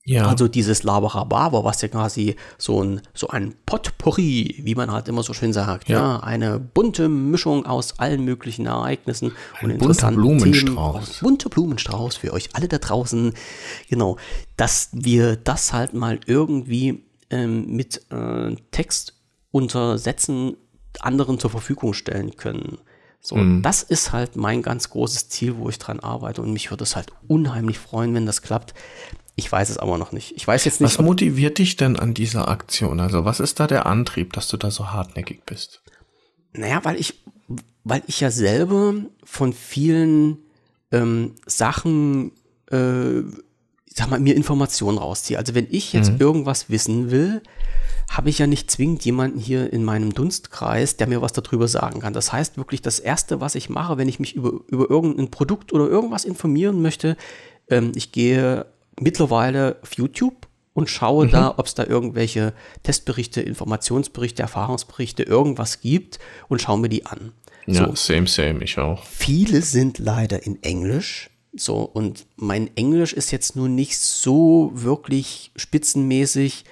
ja. Also dieses Labarababa, was ja quasi so ein, so ein Potpourri, wie man halt immer so schön sagt, ja, ja eine bunte Mischung aus allen möglichen Ereignissen ein und interessanten bunter Blumenstrauß. Themen. Bunter Blumenstrauß für euch alle da draußen. Genau, dass wir das halt mal irgendwie ähm, mit äh, Text untersetzen anderen zur Verfügung stellen können. So, mhm. das ist halt mein ganz großes Ziel, wo ich dran arbeite. Und mich würde es halt unheimlich freuen, wenn das klappt. Ich weiß es aber noch nicht. Ich weiß jetzt nicht. Was motiviert dich denn an dieser Aktion? Also, was ist da der Antrieb, dass du da so hartnäckig bist? Naja, weil ich, weil ich ja selber von vielen ähm, Sachen, äh, sag mal, mir Informationen rausziehe. Also, wenn ich jetzt mhm. irgendwas wissen will, habe ich ja nicht zwingend jemanden hier in meinem Dunstkreis, der mir was darüber sagen kann. Das heißt wirklich, das Erste, was ich mache, wenn ich mich über, über irgendein Produkt oder irgendwas informieren möchte, ähm, ich gehe mittlerweile auf YouTube und schaue mhm. da, ob es da irgendwelche Testberichte, Informationsberichte, Erfahrungsberichte, irgendwas gibt und schaue mir die an. Ja, so. same, same, ich auch. Viele sind leider in Englisch. So, und mein Englisch ist jetzt nun nicht so wirklich spitzenmäßig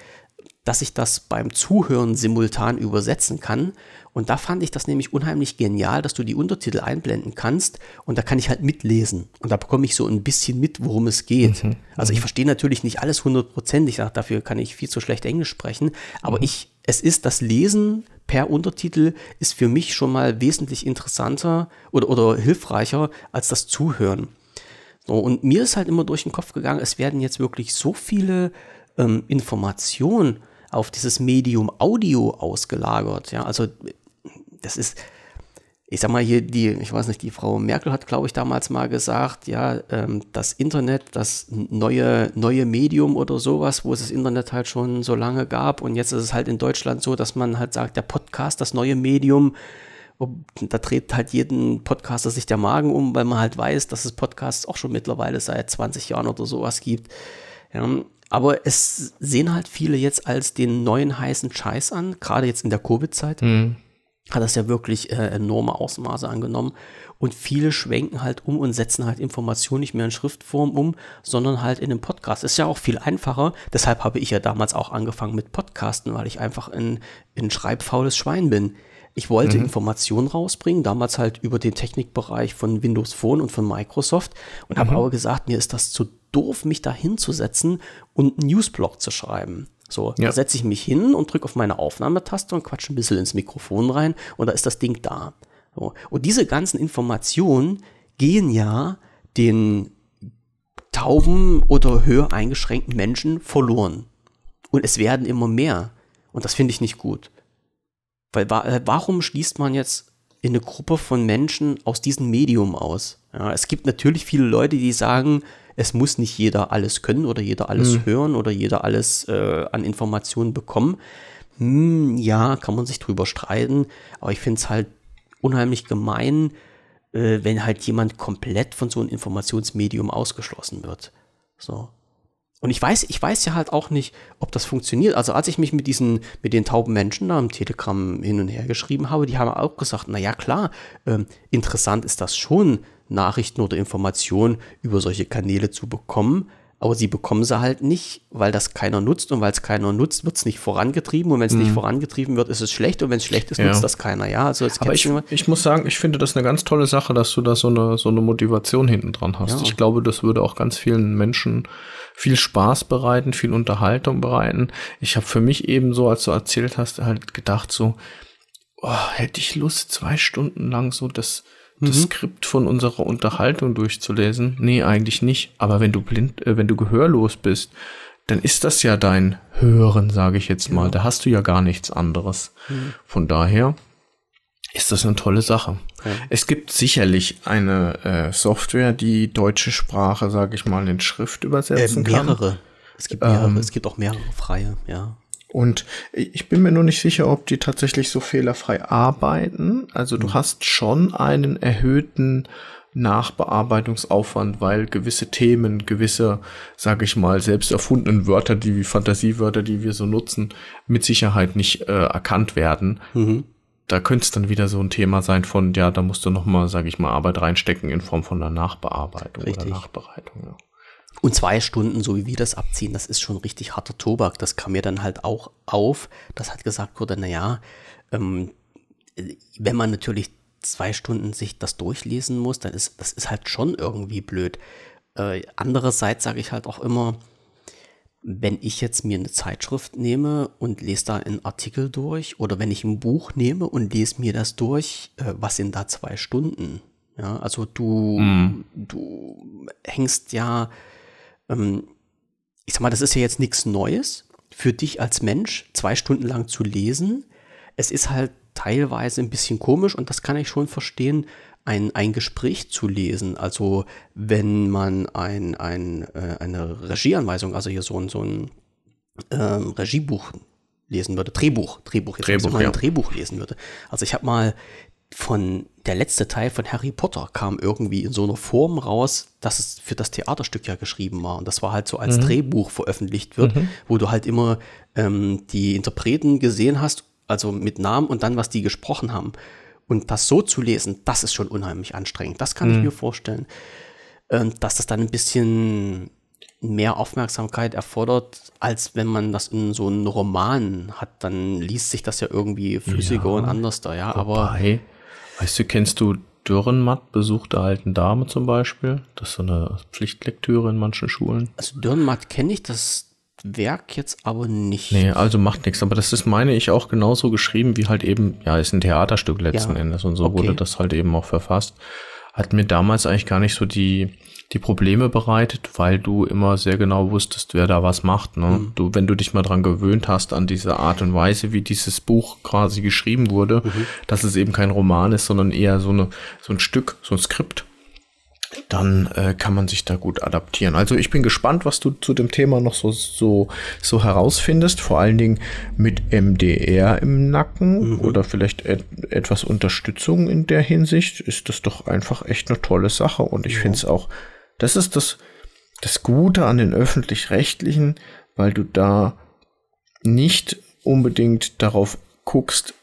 dass ich das beim Zuhören simultan übersetzen kann. Und da fand ich das nämlich unheimlich genial, dass du die Untertitel einblenden kannst und da kann ich halt mitlesen. Und da bekomme ich so ein bisschen mit, worum es geht. Mhm. Also ich mhm. verstehe natürlich nicht alles hundertprozentig, dafür kann ich viel zu schlecht Englisch sprechen, aber mhm. ich, es ist das Lesen per Untertitel ist für mich schon mal wesentlich interessanter oder, oder hilfreicher als das Zuhören. So, und mir ist halt immer durch den Kopf gegangen, es werden jetzt wirklich so viele ähm, Informationen auf dieses Medium Audio ausgelagert. Ja, also das ist, ich sag mal hier, die, ich weiß nicht, die Frau Merkel hat, glaube ich, damals mal gesagt, ja, ähm, das Internet, das neue, neue Medium oder sowas, wo es das Internet halt schon so lange gab. Und jetzt ist es halt in Deutschland so, dass man halt sagt, der Podcast, das neue Medium, da dreht halt jeden Podcaster sich der Magen um, weil man halt weiß, dass es Podcasts auch schon mittlerweile seit 20 Jahren oder sowas gibt. Ja, aber es sehen halt viele jetzt als den neuen heißen Scheiß an, gerade jetzt in der Covid-Zeit. Mhm. Hat das ja wirklich äh, enorme Ausmaße angenommen. Und viele schwenken halt um und setzen halt Informationen nicht mehr in Schriftform um, sondern halt in den Podcast. Ist ja auch viel einfacher. Deshalb habe ich ja damals auch angefangen mit Podcasten, weil ich einfach ein, ein schreibfaules Schwein bin. Ich wollte mhm. Informationen rausbringen, damals halt über den Technikbereich von Windows Phone und von Microsoft und mhm. habe aber gesagt, mir ist das zu doof, mich da hinzusetzen und einen Newsblog zu schreiben. So, ja. da setze ich mich hin und drücke auf meine Aufnahmetaste und quatsche ein bisschen ins Mikrofon rein und da ist das Ding da. So. Und diese ganzen Informationen gehen ja den tauben oder höher eingeschränkten Menschen verloren. Und es werden immer mehr. Und das finde ich nicht gut. Weil äh, warum schließt man jetzt in eine Gruppe von Menschen aus diesem Medium aus. Ja, es gibt natürlich viele Leute, die sagen, es muss nicht jeder alles können oder jeder alles mhm. hören oder jeder alles äh, an Informationen bekommen. Hm, ja, kann man sich drüber streiten, aber ich finde es halt unheimlich gemein, äh, wenn halt jemand komplett von so einem Informationsmedium ausgeschlossen wird. So. Und ich weiß, ich weiß ja halt auch nicht, ob das funktioniert. Also als ich mich mit diesen, mit den tauben Menschen da im Telegram hin und her geschrieben habe, die haben auch gesagt, na ja, klar, ähm, interessant ist das schon, Nachrichten oder Informationen über solche Kanäle zu bekommen aber sie bekommen sie halt nicht, weil das keiner nutzt und weil es keiner nutzt, wird es nicht vorangetrieben und wenn es mhm. nicht vorangetrieben wird, ist es schlecht und wenn es schlecht ist, ja. nutzt das keiner. Ja, also aber ich, ich muss sagen, ich finde das eine ganz tolle Sache, dass du da so eine, so eine Motivation hinten dran hast. Ja. Ich glaube, das würde auch ganz vielen Menschen viel Spaß bereiten, viel Unterhaltung bereiten. Ich habe für mich eben so, als du erzählt hast, halt gedacht so, oh, hätte ich Lust, zwei Stunden lang so das das mhm. Skript von unserer Unterhaltung durchzulesen? Nee, eigentlich nicht. Aber wenn du blind, äh, wenn du gehörlos bist, dann ist das ja dein Hören, sage ich jetzt mal. Ja. Da hast du ja gar nichts anderes. Mhm. Von daher ist das eine tolle Sache. Ja. Es gibt sicherlich eine äh, Software, die deutsche Sprache, sage ich mal, in Schrift übersetzen äh, mehrere. kann. Es gibt mehrere. Ähm, es gibt auch mehrere freie, ja. Und ich bin mir nur nicht sicher, ob die tatsächlich so fehlerfrei arbeiten. Also du mhm. hast schon einen erhöhten Nachbearbeitungsaufwand, weil gewisse Themen, gewisse, sage ich mal, selbst erfundenen Wörter, die wie Fantasiewörter, die wir so nutzen, mit Sicherheit nicht äh, erkannt werden. Mhm. Da könnte es dann wieder so ein Thema sein von, ja, da musst du noch mal, sage ich mal, Arbeit reinstecken in Form von einer Nachbearbeitung Richtig. oder Nachbereitung. Ja. Und zwei Stunden, so wie wir das abziehen, das ist schon richtig harter Tobak. Das kam mir dann halt auch auf, dass halt gesagt wurde, naja, ähm, wenn man natürlich zwei Stunden sich das durchlesen muss, dann ist das ist halt schon irgendwie blöd. Äh, andererseits sage ich halt auch immer, wenn ich jetzt mir eine Zeitschrift nehme und lese da einen Artikel durch oder wenn ich ein Buch nehme und lese mir das durch, äh, was sind da zwei Stunden? Ja, also du, mm. du hängst ja ähm, ich sag mal, das ist ja jetzt nichts Neues für dich als Mensch, zwei Stunden lang zu lesen. Es ist halt teilweise ein bisschen komisch und das kann ich schon verstehen, ein, ein Gespräch zu lesen. Also wenn man ein, ein, äh, eine Regieanweisung, also hier so ein, so ein ähm, Regiebuch lesen würde, Drehbuch, Drehbuch, jetzt Drehbuch, mal ein Drehbuch lesen würde. Also ich habe mal von der letzte Teil von Harry Potter kam irgendwie in so einer Form raus, dass es für das Theaterstück ja geschrieben war. Und das war halt so als mhm. Drehbuch veröffentlicht wird, mhm. wo du halt immer ähm, die Interpreten gesehen hast, also mit Namen und dann, was die gesprochen haben. Und das so zu lesen, das ist schon unheimlich anstrengend. Das kann mhm. ich mir vorstellen. Ähm, dass das dann ein bisschen mehr Aufmerksamkeit erfordert, als wenn man das in so einem Roman hat. Dann liest sich das ja irgendwie flüssiger ja, und anders da, ja. Wobei, aber Weißt du, kennst du Dürrenmatt, Besuch der alten Dame zum Beispiel? Das ist so eine Pflichtlektüre in manchen Schulen. Also Dürrenmatt kenne ich, das Werk jetzt aber nicht. Nee, also macht nichts. Aber das ist, meine ich, auch genauso geschrieben, wie halt eben, ja, ist ein Theaterstück letzten ja. Endes und so okay. wurde das halt eben auch verfasst. Hat mir damals eigentlich gar nicht so die, die Probleme bereitet, weil du immer sehr genau wusstest, wer da was macht. Ne? Mhm. Du, wenn du dich mal dran gewöhnt hast an diese Art und Weise, wie dieses Buch quasi geschrieben wurde, mhm. dass es eben kein Roman ist, sondern eher so, eine, so ein Stück, so ein Skript, dann äh, kann man sich da gut adaptieren. Also ich bin gespannt, was du zu dem Thema noch so, so, so herausfindest, vor allen Dingen mit MDR im Nacken mhm. oder vielleicht et etwas Unterstützung in der Hinsicht, ist das doch einfach echt eine tolle Sache und ich ja. finde es auch das ist das, das Gute an den öffentlich-rechtlichen, weil du da nicht unbedingt darauf guckst,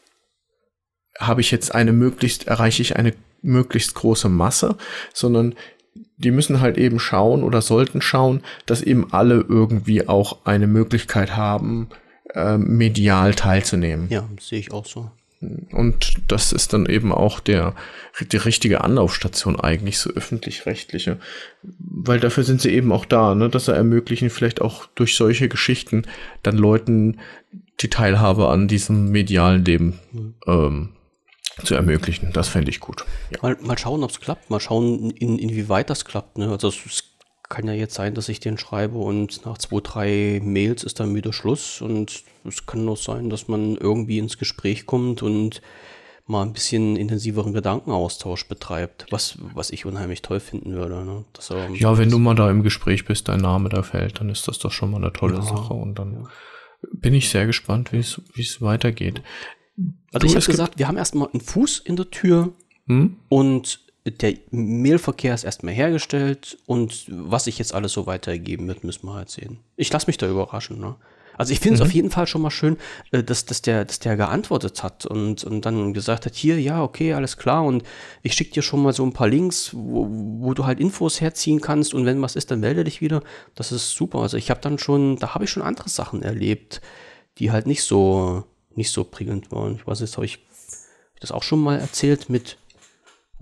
habe ich jetzt eine möglichst, erreiche ich eine möglichst große Masse, sondern die müssen halt eben schauen oder sollten schauen, dass eben alle irgendwie auch eine Möglichkeit haben, äh, medial teilzunehmen. Ja, sehe ich auch so. Und das ist dann eben auch der, die richtige Anlaufstation eigentlich, so öffentlich-rechtliche. Weil dafür sind sie eben auch da, ne, dass sie ermöglichen, vielleicht auch durch solche Geschichten dann Leuten die Teilhabe an diesem medialen Leben ähm, zu ermöglichen. Das fände ich gut. Ja. Mal, mal schauen, ob es klappt. Mal schauen, in, inwieweit das klappt. Ne? Also es kann ja jetzt sein, dass ich den schreibe und nach zwei, drei Mails ist dann wieder Schluss. Und es kann auch sein, dass man irgendwie ins Gespräch kommt und mal ein bisschen intensiveren Gedankenaustausch betreibt, was, was ich unheimlich toll finden würde. Ne? Ja, wenn du mal da im Gespräch bist, dein Name da fällt, dann ist das doch schon mal eine tolle ja, Sache und dann ja. bin ich sehr gespannt, wie es weitergeht. Also du, ich habe gesagt, wir haben erstmal einen Fuß in der Tür hm? und der Mailverkehr ist erstmal hergestellt und was sich jetzt alles so weitergeben wird, müssen wir halt sehen. Ich lasse mich da überraschen. Ne? Also ich finde es mhm. auf jeden Fall schon mal schön, äh, dass, dass, der, dass der geantwortet hat und, und dann gesagt hat, hier, ja, okay, alles klar und ich schicke dir schon mal so ein paar Links, wo, wo du halt Infos herziehen kannst und wenn was ist, dann melde dich wieder. Das ist super. Also ich habe dann schon, da habe ich schon andere Sachen erlebt, die halt nicht so, nicht so prickelnd waren. Ich weiß nicht, habe ich, hab ich das auch schon mal erzählt mit,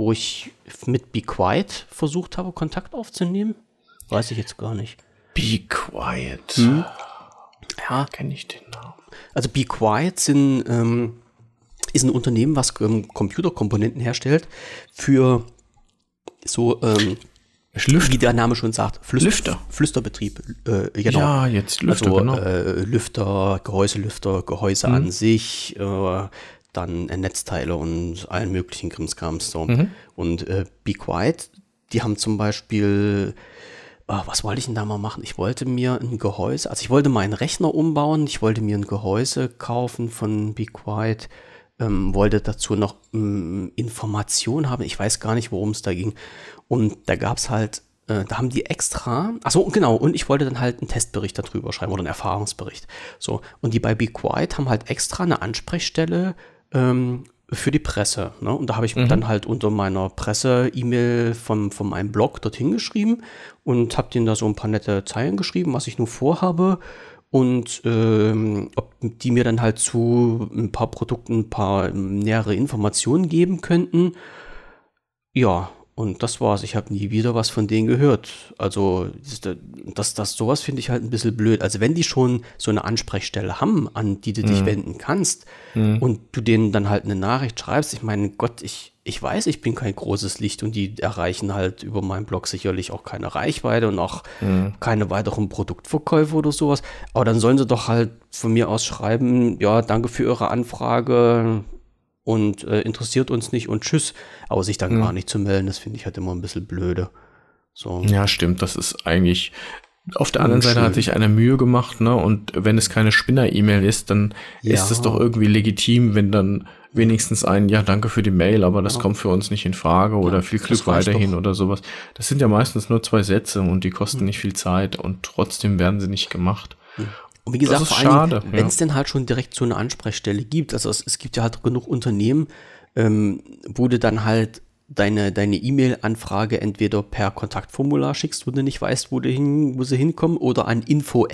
wo ich mit Be Quiet versucht habe, Kontakt aufzunehmen? Weiß ich jetzt gar nicht. Be Quiet. Hm? Ja. Kenne ich den Namen. Also Be Quiet sind, ähm, ist ein Unternehmen, was ähm, Computerkomponenten herstellt für so, ähm, wie der Name schon sagt, Flüster. Lüfter. Flüsterbetrieb. Äh, genau. Ja, jetzt Lüfter, also, genau. Äh, Lüfter, Gehäuselüfter, Gehäuse mhm. an sich, äh, dann Netzteile und allen möglichen Krimskrams. So. Mhm. Und äh, Be Quiet, die haben zum Beispiel oh, was wollte ich denn da mal machen? Ich wollte mir ein Gehäuse, also ich wollte meinen Rechner umbauen, ich wollte mir ein Gehäuse kaufen von Be Quiet, ähm, wollte dazu noch ähm, Informationen haben, ich weiß gar nicht, worum es da ging. Und da gab es halt, äh, da haben die extra, achso, genau, und ich wollte dann halt einen Testbericht darüber schreiben oder einen Erfahrungsbericht. So, und die bei Be Quiet haben halt extra eine Ansprechstelle ähm, für die Presse. Ne? Und da habe ich mhm. dann halt unter meiner Presse-E-Mail von, von meinem Blog dorthin geschrieben und habe denen da so ein paar nette Zeilen geschrieben, was ich nur vorhabe und ähm, ob die mir dann halt zu ein paar Produkten ein paar nähere Informationen geben könnten. Ja, und das war's. Ich habe nie wieder was von denen gehört. Also, das, das, sowas finde ich halt ein bisschen blöd. Also, wenn die schon so eine Ansprechstelle haben, an die du mhm. dich wenden kannst mhm. und du denen dann halt eine Nachricht schreibst, ich meine, Gott, ich, ich weiß, ich bin kein großes Licht und die erreichen halt über meinen Blog sicherlich auch keine Reichweite und auch mhm. keine weiteren Produktverkäufe oder sowas. Aber dann sollen sie doch halt von mir aus schreiben, ja, danke für Ihre Anfrage und äh, interessiert uns nicht und tschüss, aber sich dann mhm. gar nicht zu melden, das finde ich halt immer ein bisschen blöde. So. Ja, stimmt, das ist eigentlich. Auf der anderen Seite hat sich einer Mühe gemacht, ne? Und wenn es keine Spinner-E-Mail ist, dann ja. ist es doch irgendwie legitim, wenn dann wenigstens ein, ja, danke für die Mail, aber das ja. kommt für uns nicht in Frage oder ja, viel Glück weiterhin doch. oder sowas. Das sind ja meistens nur zwei Sätze und die kosten hm. nicht viel Zeit und trotzdem werden sie nicht gemacht. Und wie gesagt, vor allem, wenn es ja. denn halt schon direkt so eine Ansprechstelle gibt, also es, es gibt ja halt genug Unternehmen, ähm, wo du dann halt deine deine E-Mail-Anfrage entweder per Kontaktformular schickst, wo du nicht weißt, wo, du hin, wo sie hinkommen, oder an info@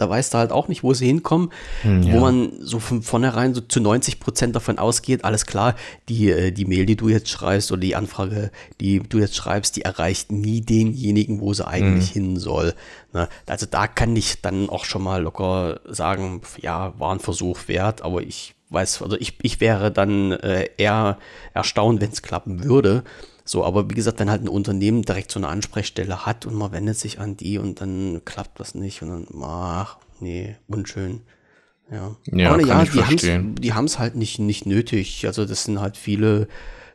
da weißt du halt auch nicht, wo sie hinkommen, hm, ja. wo man so von vornherein so zu 90 Prozent davon ausgeht, alles klar, die, äh, die Mail, die du jetzt schreibst oder die Anfrage, die du jetzt schreibst, die erreicht nie denjenigen, wo sie eigentlich hm. hin soll. Ne? Also da kann ich dann auch schon mal locker sagen, ja, war ein Versuch wert, aber ich weiß, also ich, ich wäre dann äh, eher erstaunt, wenn es klappen würde. So, aber wie gesagt, wenn halt ein Unternehmen direkt so eine Ansprechstelle hat und man wendet sich an die und dann klappt das nicht und dann, ach, nee, unschön. Ja, ja aber ja, die haben es halt nicht, nicht nötig. Also das sind halt viele,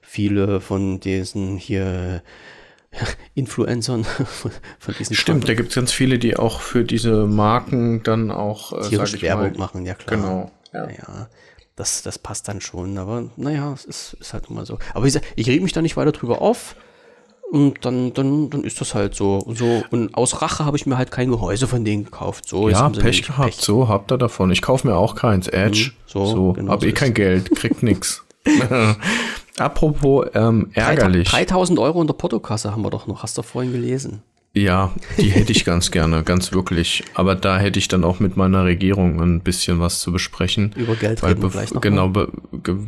viele von diesen hier Influencern von diesen Stimmt, Sprachen. da gibt es ganz viele, die auch für diese Marken dann auch äh, Werbung mal, machen, ja klar. Genau. Ja. ja das, das passt dann schon. Aber naja, es ist, ist halt immer so. Aber ich, ich reg mich da nicht weiter drüber auf. Und dann, dann, dann ist das halt so. Und, so. und aus Rache habe ich mir halt kein Gehäuse von denen gekauft. So, ja, Pech gehabt. Pech. So habt ihr davon. Ich kaufe mir auch keins. Edge. Mhm, so, so. Genau hab so eh kein Geld. Kriegt nix. Apropos ähm, ärgerlich. 3000 Euro in der Portokasse haben wir doch noch. Hast du vorhin gelesen? Ja, die hätte ich ganz gerne, ganz wirklich. Aber da hätte ich dann auch mit meiner Regierung ein bisschen was zu besprechen. Über Geld reden wir gleich noch. Genau, be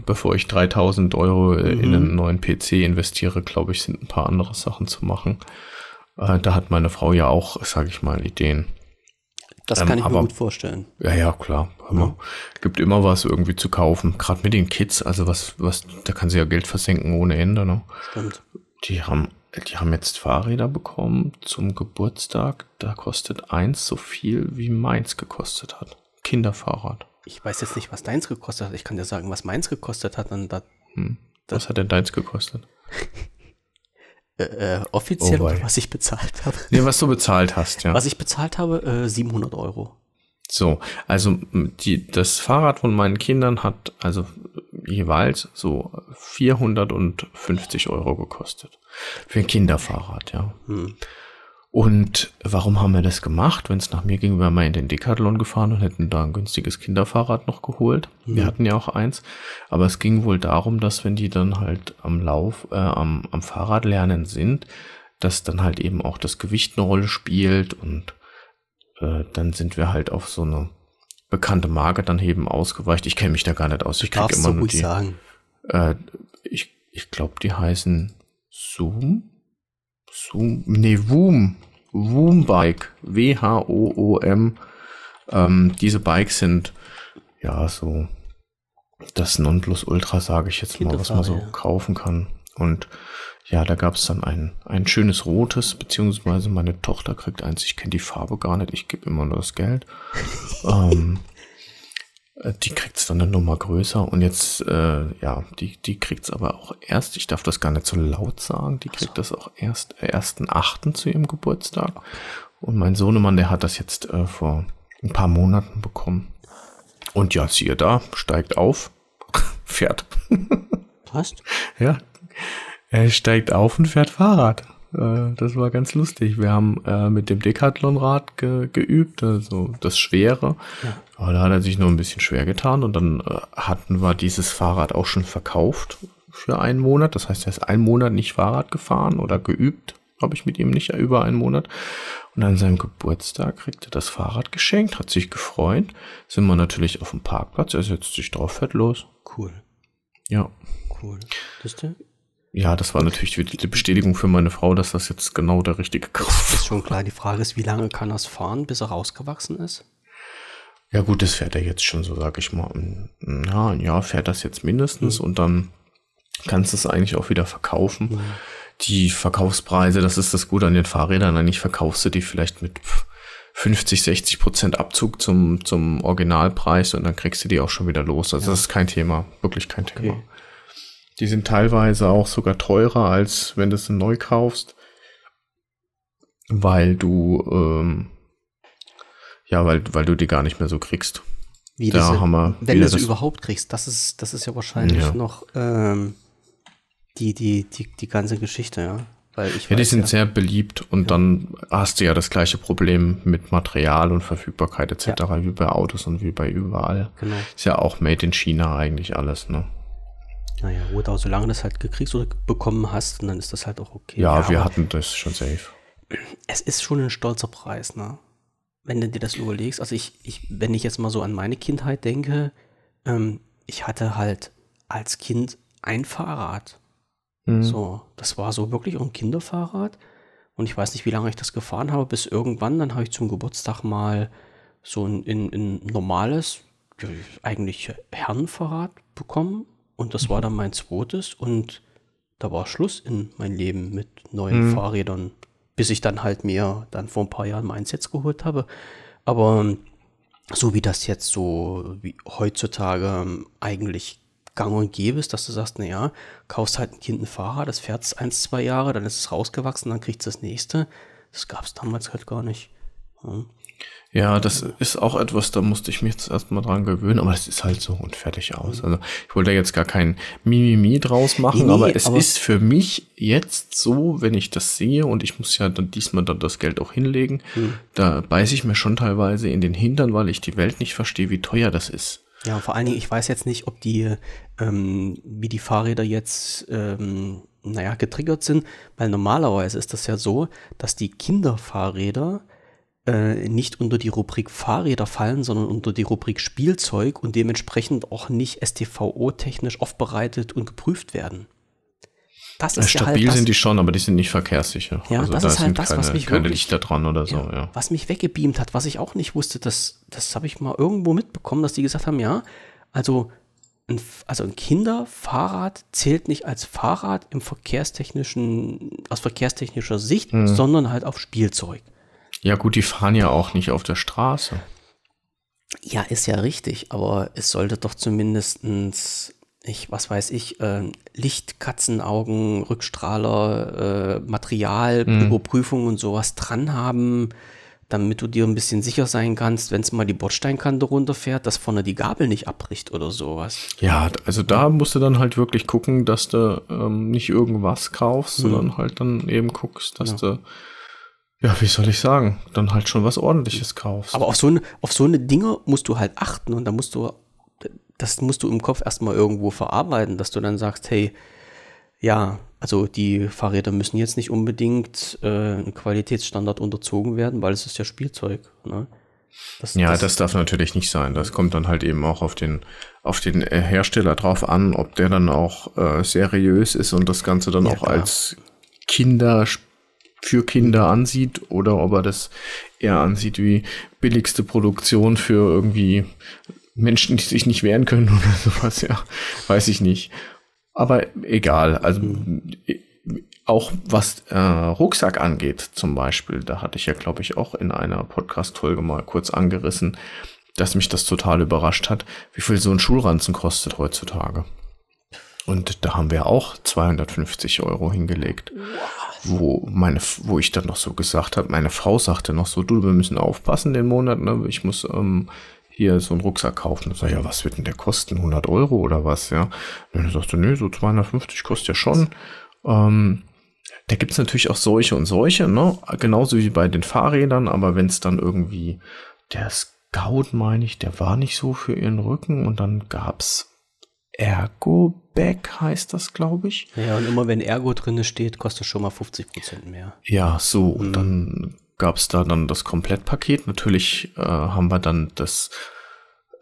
bevor ich 3000 Euro mhm. in einen neuen PC investiere, glaube ich, sind ein paar andere Sachen zu machen. Äh, da hat meine Frau ja auch, sage ich mal, Ideen. Das ähm, kann ich aber, mir gut vorstellen. Ja, ja, klar. Ja. Gibt immer was irgendwie zu kaufen. Gerade mit den Kids, also was, was, da kann sie ja Geld versenken ohne Ende. Ne? Stimmt. Die haben die haben jetzt Fahrräder bekommen zum Geburtstag. Da kostet eins so viel, wie meins gekostet hat. Kinderfahrrad. Ich weiß jetzt nicht, was deins gekostet hat. Ich kann dir sagen, was meins gekostet hat. Und da Hm. Was hat denn deins gekostet? Äh, äh, offiziell, Oh, was ich bezahlt habe. Nee, was du bezahlt hast, ja. Was ich bezahlt habe, äh, 700 Euro. So, also die, das Fahrrad von meinen Kindern hat also jeweils so 450 Euro gekostet. Für ein Kinderfahrrad, ja. Hm. Und warum haben wir das gemacht? Wenn es nach mir ging, wären wir in den Decathlon gefahren und hätten da ein günstiges Kinderfahrrad noch geholt. Wir hatten ja auch eins. Aber es ging wohl darum, dass wenn die dann halt am Lauf, äh, am, am Fahrradlernen sind, dass dann halt eben auch das Gewicht eine Rolle spielt und äh, dann sind wir halt auf so eine bekannte Marke dann eben ausgeweicht. Ich kenne mich da gar nicht aus. Ich krieg Darfst immer nur die. sagen. Äh, ich ich glaube, die heißen Zoom? Zoom? Nee, Woom. Woom Bike. W-H-O-O-M. Ähm, diese Bikes sind ja so das Nonplusultra, sage ich jetzt mal, was man so kaufen kann. Und ja, da gab es dann ein, ein schönes rotes, beziehungsweise meine Tochter kriegt eins. Ich kenne die Farbe gar nicht, ich gebe immer nur das Geld. ähm, äh, die kriegt's dann eine Nummer größer und jetzt, äh, ja, die, die kriegt's aber auch erst, ich darf das gar nicht so laut sagen, die kriegt das auch erst äh, 1.8. zu ihrem Geburtstag. Und mein Sohnemann, der hat das jetzt äh, vor ein paar Monaten bekommen. Und ja, siehe da, steigt auf, fährt. Passt. Ja, er steigt auf und fährt Fahrrad. Äh, Das war ganz lustig. Wir haben äh, mit dem Decathlon-Rad ge geübt, also das Schwere. Aber da hat er sich nur ein bisschen schwer getan und dann äh, hatten wir dieses Fahrrad auch schon verkauft für einen Monat. Das heißt, er ist einen Monat nicht Fahrrad gefahren oder geübt, habe ich mit ihm nicht über einen Monat. Und an seinem Geburtstag kriegt er das Fahrrad geschenkt, hat sich gefreut. Sind wir natürlich auf dem Parkplatz, er setzt sich drauf, fährt los. Cool. Ja. Cool. Das ist, Ja, das war natürlich die Bestätigung für meine Frau, dass das jetzt genau der richtige Kauf ist ist. schon klar. Die Frage ist, wie lange kann es fahren, bis er rausgewachsen ist? Ja gut, das fährt er jetzt schon so, sag ich mal. Ja, ein Jahr fährt das jetzt mindestens und dann kannst du es eigentlich auch wieder verkaufen. Die Verkaufspreise, das ist das Gute an den Fahrrädern, eigentlich verkaufst du die vielleicht mit 50, 60 Prozent Abzug zum, zum Originalpreis und dann kriegst du die auch schon wieder los. Also das ist kein Thema, wirklich kein Thema. Die sind teilweise auch sogar teurer, als wenn du sie neu kaufst, weil du, ähm, ja, weil, weil du die gar nicht mehr so kriegst. Wie Da sie- haben wir wenn du sie das- überhaupt kriegst, das ist, das ist ja wahrscheinlich Ja. noch ähm, die, die, die, die ganze Geschichte, ja. Weil ich Ja, die weiß sind ja, sehr beliebt und dann hast du ja das gleiche Problem mit Material und Verfügbarkeit etc. wie bei Autos und wie bei überall. Genau. Ist ja auch made in China eigentlich alles, ne? Naja, gut, aber solange du das halt gekriegt oder bekommen hast, dann ist das halt auch okay. Ja, wir aber hatten das schon safe. es ist schon ein stolzer Preis, ne? Wenn du dir das überlegst. Also ich, ich, wenn ich jetzt mal so an meine Kindheit denke, ähm, ich hatte halt als Kind ein Fahrrad. Mhm. So, das war so wirklich ein Kinderfahrrad. Und ich weiß nicht, wie lange ich das gefahren habe, bis irgendwann, dann habe ich zum Geburtstag mal so ein, ein, ein normales, ja, eigentlich Herrenfahrrad bekommen. Und das war dann mein zweites. Und da war Schluss in mein Leben mit neuen Fahrrädern, bis ich dann halt mir dann vor ein paar Jahren meins jetzt geholt habe. Aber so wie das jetzt so wie heutzutage ähm, eigentlich gang und gäbe ist, dass du sagst, naja, kaufst halt ein Kind ein Fahrrad, das fährt es eins, zwei Jahre, dann ist es rausgewachsen, dann kriegt es das nächste. Das gab es damals halt gar nicht. Ja. Ja, das ist auch etwas, da musste ich mich jetzt erstmal dran gewöhnen, aber es ist halt so und fertig aus. Also ich wollte jetzt gar kein Mimimi draus machen, Nee, aber es aber- ist für mich jetzt so, wenn ich das sehe und ich muss ja dann diesmal dann das Geld auch hinlegen, Hm. da beiße ich mir schon teilweise in den Hintern, weil ich die Welt nicht verstehe, wie teuer das ist. Ja, vor allen Dingen, ich weiß jetzt nicht, ob die, ähm, wie die Fahrräder jetzt, ähm, naja, getriggert sind, weil normalerweise ist das ja so, dass die Kinderfahrräder äh, nicht unter die Rubrik Fahrräder fallen, sondern unter die Rubrik Spielzeug und dementsprechend auch nicht STVO-technisch aufbereitet und geprüft werden. Das Äh, ist ja Stabil halt das, sind die schon, aber die sind nicht verkehrssicher. Ja, also das da ist halt das, keine, was mich keine wirklich- Lichter dran oder so, ja. was mich weggebeamt hat, was ich auch nicht wusste, das, das habe ich mal irgendwo mitbekommen, dass die gesagt haben, ja, also ein, also ein Kinderfahrrad zählt nicht als Fahrrad im verkehrstechnischen, aus verkehrstechnischer Sicht, Mhm. sondern halt auf Spielzeug. Ja gut, die fahren ja auch nicht auf der Straße. Ja, ist ja richtig, aber es sollte doch zumindestens ich, was weiß ich, äh, Licht, Katzenaugen, Rückstrahler, äh, Material, mhm. Überprüfung und sowas dran haben, damit du dir ein bisschen sicher sein kannst, wenn es mal die Bordsteinkante runterfährt, dass vorne die Gabel nicht abbricht oder sowas. Ja, also da musst du dann halt wirklich gucken, dass du ähm, nicht irgendwas kaufst, mhm. sondern halt dann eben guckst, dass ja. du ja, wie soll ich sagen, dann halt schon was ordentliches kaufst. Aber auf so eine, auf so eine Dinge musst du halt achten und da musst du das musst du im Kopf erstmal irgendwo verarbeiten, dass du dann sagst, hey, ja, also die Fahrräder müssen jetzt nicht unbedingt äh, einem Qualitätsstandard unterzogen werden, weil es ist ja Spielzeug. Ne? Das, ja, das, das, darf natürlich nicht sein. Das kommt dann halt eben auch auf den, auf den äh, Hersteller drauf an, ob der dann auch äh, seriös ist und das Ganze dann ja, auch klar. als Kinder für Kinder ansieht oder ob er das eher ansieht wie billigste Produktion für irgendwie Menschen, die sich nicht wehren können oder sowas, ja, weiß ich nicht. Aber egal, also auch was äh, Rucksack angeht zum Beispiel, da hatte ich ja, glaube ich, auch in einer Podcast-Folge mal kurz angerissen, dass mich das total überrascht hat, wie viel so ein Schulranzen kostet heutzutage. Und da haben wir auch 250 Euro hingelegt. Wo meine, wo ich dann noch so gesagt habe, meine Frau sagte noch so, du, wir müssen aufpassen den Monat, ne? Ich muss ähm, hier so einen Rucksack kaufen. Ich sag, ja, was wird denn der kosten? 100 Euro oder was, ja? Und dann sagte, nö, so 250 kostet ja schon. Ähm, da gibt's natürlich auch solche und solche, ne? Genauso wie bei den Fahrrädern, aber wenn es dann irgendwie der Scout, meine ich, der war nicht so für ihren Rücken und dann gab's Ergo Back heißt das, glaube ich. Ja, und immer wenn Ergo drinne steht, kostet schon mal 50 Prozent mehr. Ja, so. Und mhm. dann gab es da dann das Komplettpaket. Natürlich äh, haben wir dann das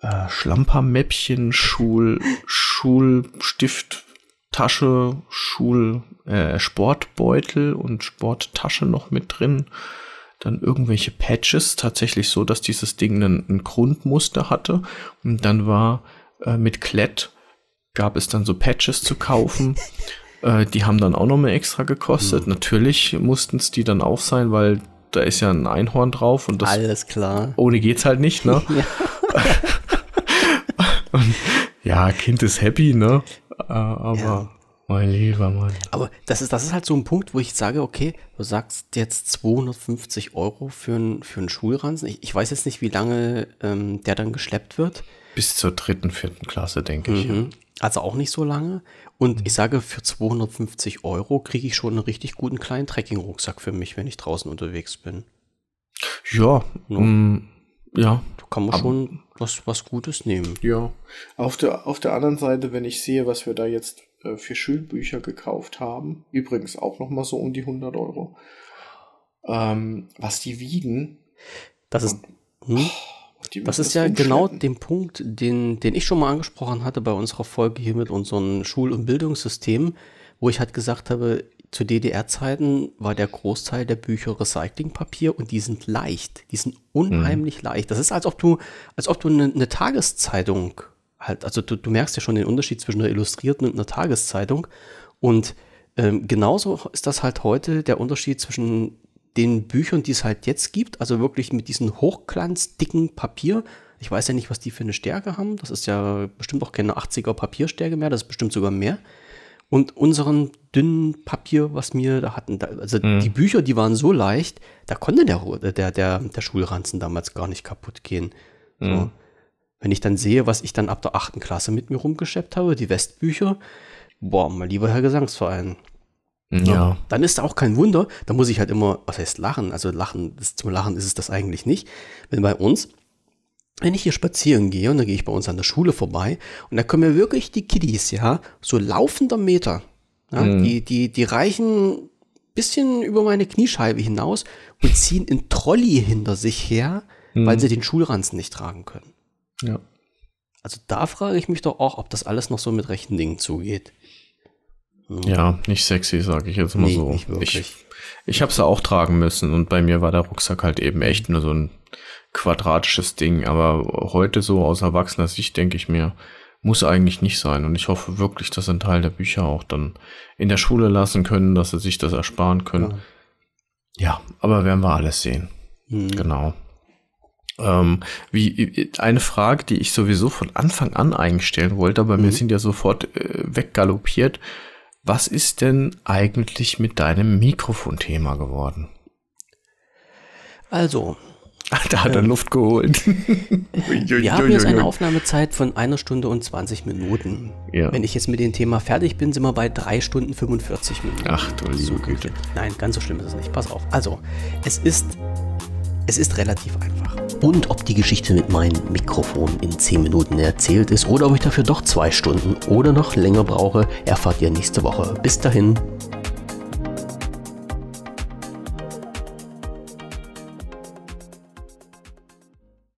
äh, Schlampermäppchen, Schul, Schulstift, Tasche, Schul, äh, Sportbeutel und Sporttasche noch mit drin. Dann irgendwelche Patches, tatsächlich so, dass dieses Ding ein, ein Grundmuster hatte. Und dann war äh, mit Klett gab es dann so Patches zu kaufen. Äh, die haben dann auch noch mal extra gekostet. Mhm. Natürlich mussten es die dann auch sein, weil da ist ja ein Einhorn drauf und das. Alles klar. Ohne geht's halt nicht, ne? ja. und, ja, Kind ist happy, ne? Äh, aber. Ja. Mein lieber Mann. Aber das ist, das ist halt so ein Punkt, wo ich sage, okay, du sagst jetzt 250 Euro für, ein, für einen Schulranzen. Ich, ich weiß jetzt nicht, wie lange ähm, der dann geschleppt wird. Bis zur dritten, vierten Klasse, denke mhm. ich. Ja. Also auch nicht so lange. Und mhm. ich sage, für 250 Euro kriege ich schon einen richtig guten kleinen Trekking-Rucksack für mich, wenn ich draußen unterwegs bin. Ja, ja. Um, ja. Da kann man schon was, was Gutes nehmen. Ja. Auf der, auf der anderen Seite, wenn ich sehe, was wir da jetzt äh, für Schulbücher gekauft haben, übrigens auch nochmal so um die 100 Euro, ähm, was die wiegen. Das ist. Hm? Oh, das ist ja genau den Punkt, den, den ich schon mal angesprochen hatte bei unserer Folge hier mit unserem Schul- und Bildungssystem, wo ich halt gesagt habe, zu DDR-Zeiten war der Großteil der Bücher Recyclingpapier und die sind leicht. Die sind unheimlich mhm. leicht. Das ist, als ob du, als ob du eine, eine Tageszeitung halt, also du, du, merkst ja schon den Unterschied zwischen einer Illustrierten und einer Tageszeitung. Und ähm, genauso ist das halt heute der Unterschied zwischen den Büchern, die es halt jetzt gibt, also wirklich mit diesem hochglanzdicken Papier. Ich weiß ja nicht, was die für eine Stärke haben. Das ist ja bestimmt auch keine 80er Papierstärke mehr, das ist bestimmt sogar mehr. Und unseren dünnen Papier, was wir da hatten, da, also mhm. die Bücher, die waren so leicht, da konnte der, der, der, der Schulranzen damals gar nicht kaputt gehen. So. Mhm. Wenn ich dann sehe, was ich dann ab der achten Klasse mit mir rumgeschleppt habe, die Westbücher, boah, mein lieber Herr Gesangsverein, ja. Dann ist auch kein Wunder, da muss ich halt immer, was heißt lachen? Also lachen, das, zum Lachen ist es das eigentlich nicht. Wenn bei uns, wenn ich hier spazieren gehe und dann gehe ich bei uns an der Schule vorbei und da kommen ja wirklich die Kiddies, ja, so laufender Meter. Ja, mhm. die, die, die reichen bisschen über meine Kniescheibe hinaus und ziehen in Trolley hinter sich her, mhm. weil sie den Schulranzen nicht tragen können. Ja. Also da frage ich mich doch auch, ob das alles noch so mit rechten Dingen zugeht. Ja, nicht sexy, sage ich jetzt mal nee, so. Nicht wirklich. Ich, ich habe es auch tragen müssen und bei mir war der Rucksack halt eben echt nur so ein quadratisches Ding. Aber heute so aus erwachsener Sicht denke ich mir, muss eigentlich nicht sein. Und ich hoffe wirklich, dass ein Teil der Bücher auch dann in der Schule lassen können, dass sie sich das ersparen können. Ja, ja aber werden wir alles sehen. Mhm. Genau. Ähm, wie eine Frage, die ich sowieso von Anfang an einstellen wollte, aber mhm. mir sind ja sofort äh, weggaloppiert. Was ist denn eigentlich mit deinem Mikrofonthema geworden? Also. Da hat er äh, Luft geholt. wir haben jetzt eine Aufnahmezeit von einer Stunde und 20 Minuten. Ja. Wenn ich jetzt mit dem Thema fertig bin, sind wir bei drei Stunden 45 Minuten. Ach du liebe so Güte. Nein, ganz so schlimm ist es nicht. Pass auf. Also, es ist, es ist relativ einfach. Und ob die Geschichte mit meinem Mikrofon in 10 Minuten erzählt ist oder ob ich dafür doch zwei Stunden oder noch länger brauche, erfahrt ihr nächste Woche. Bis dahin.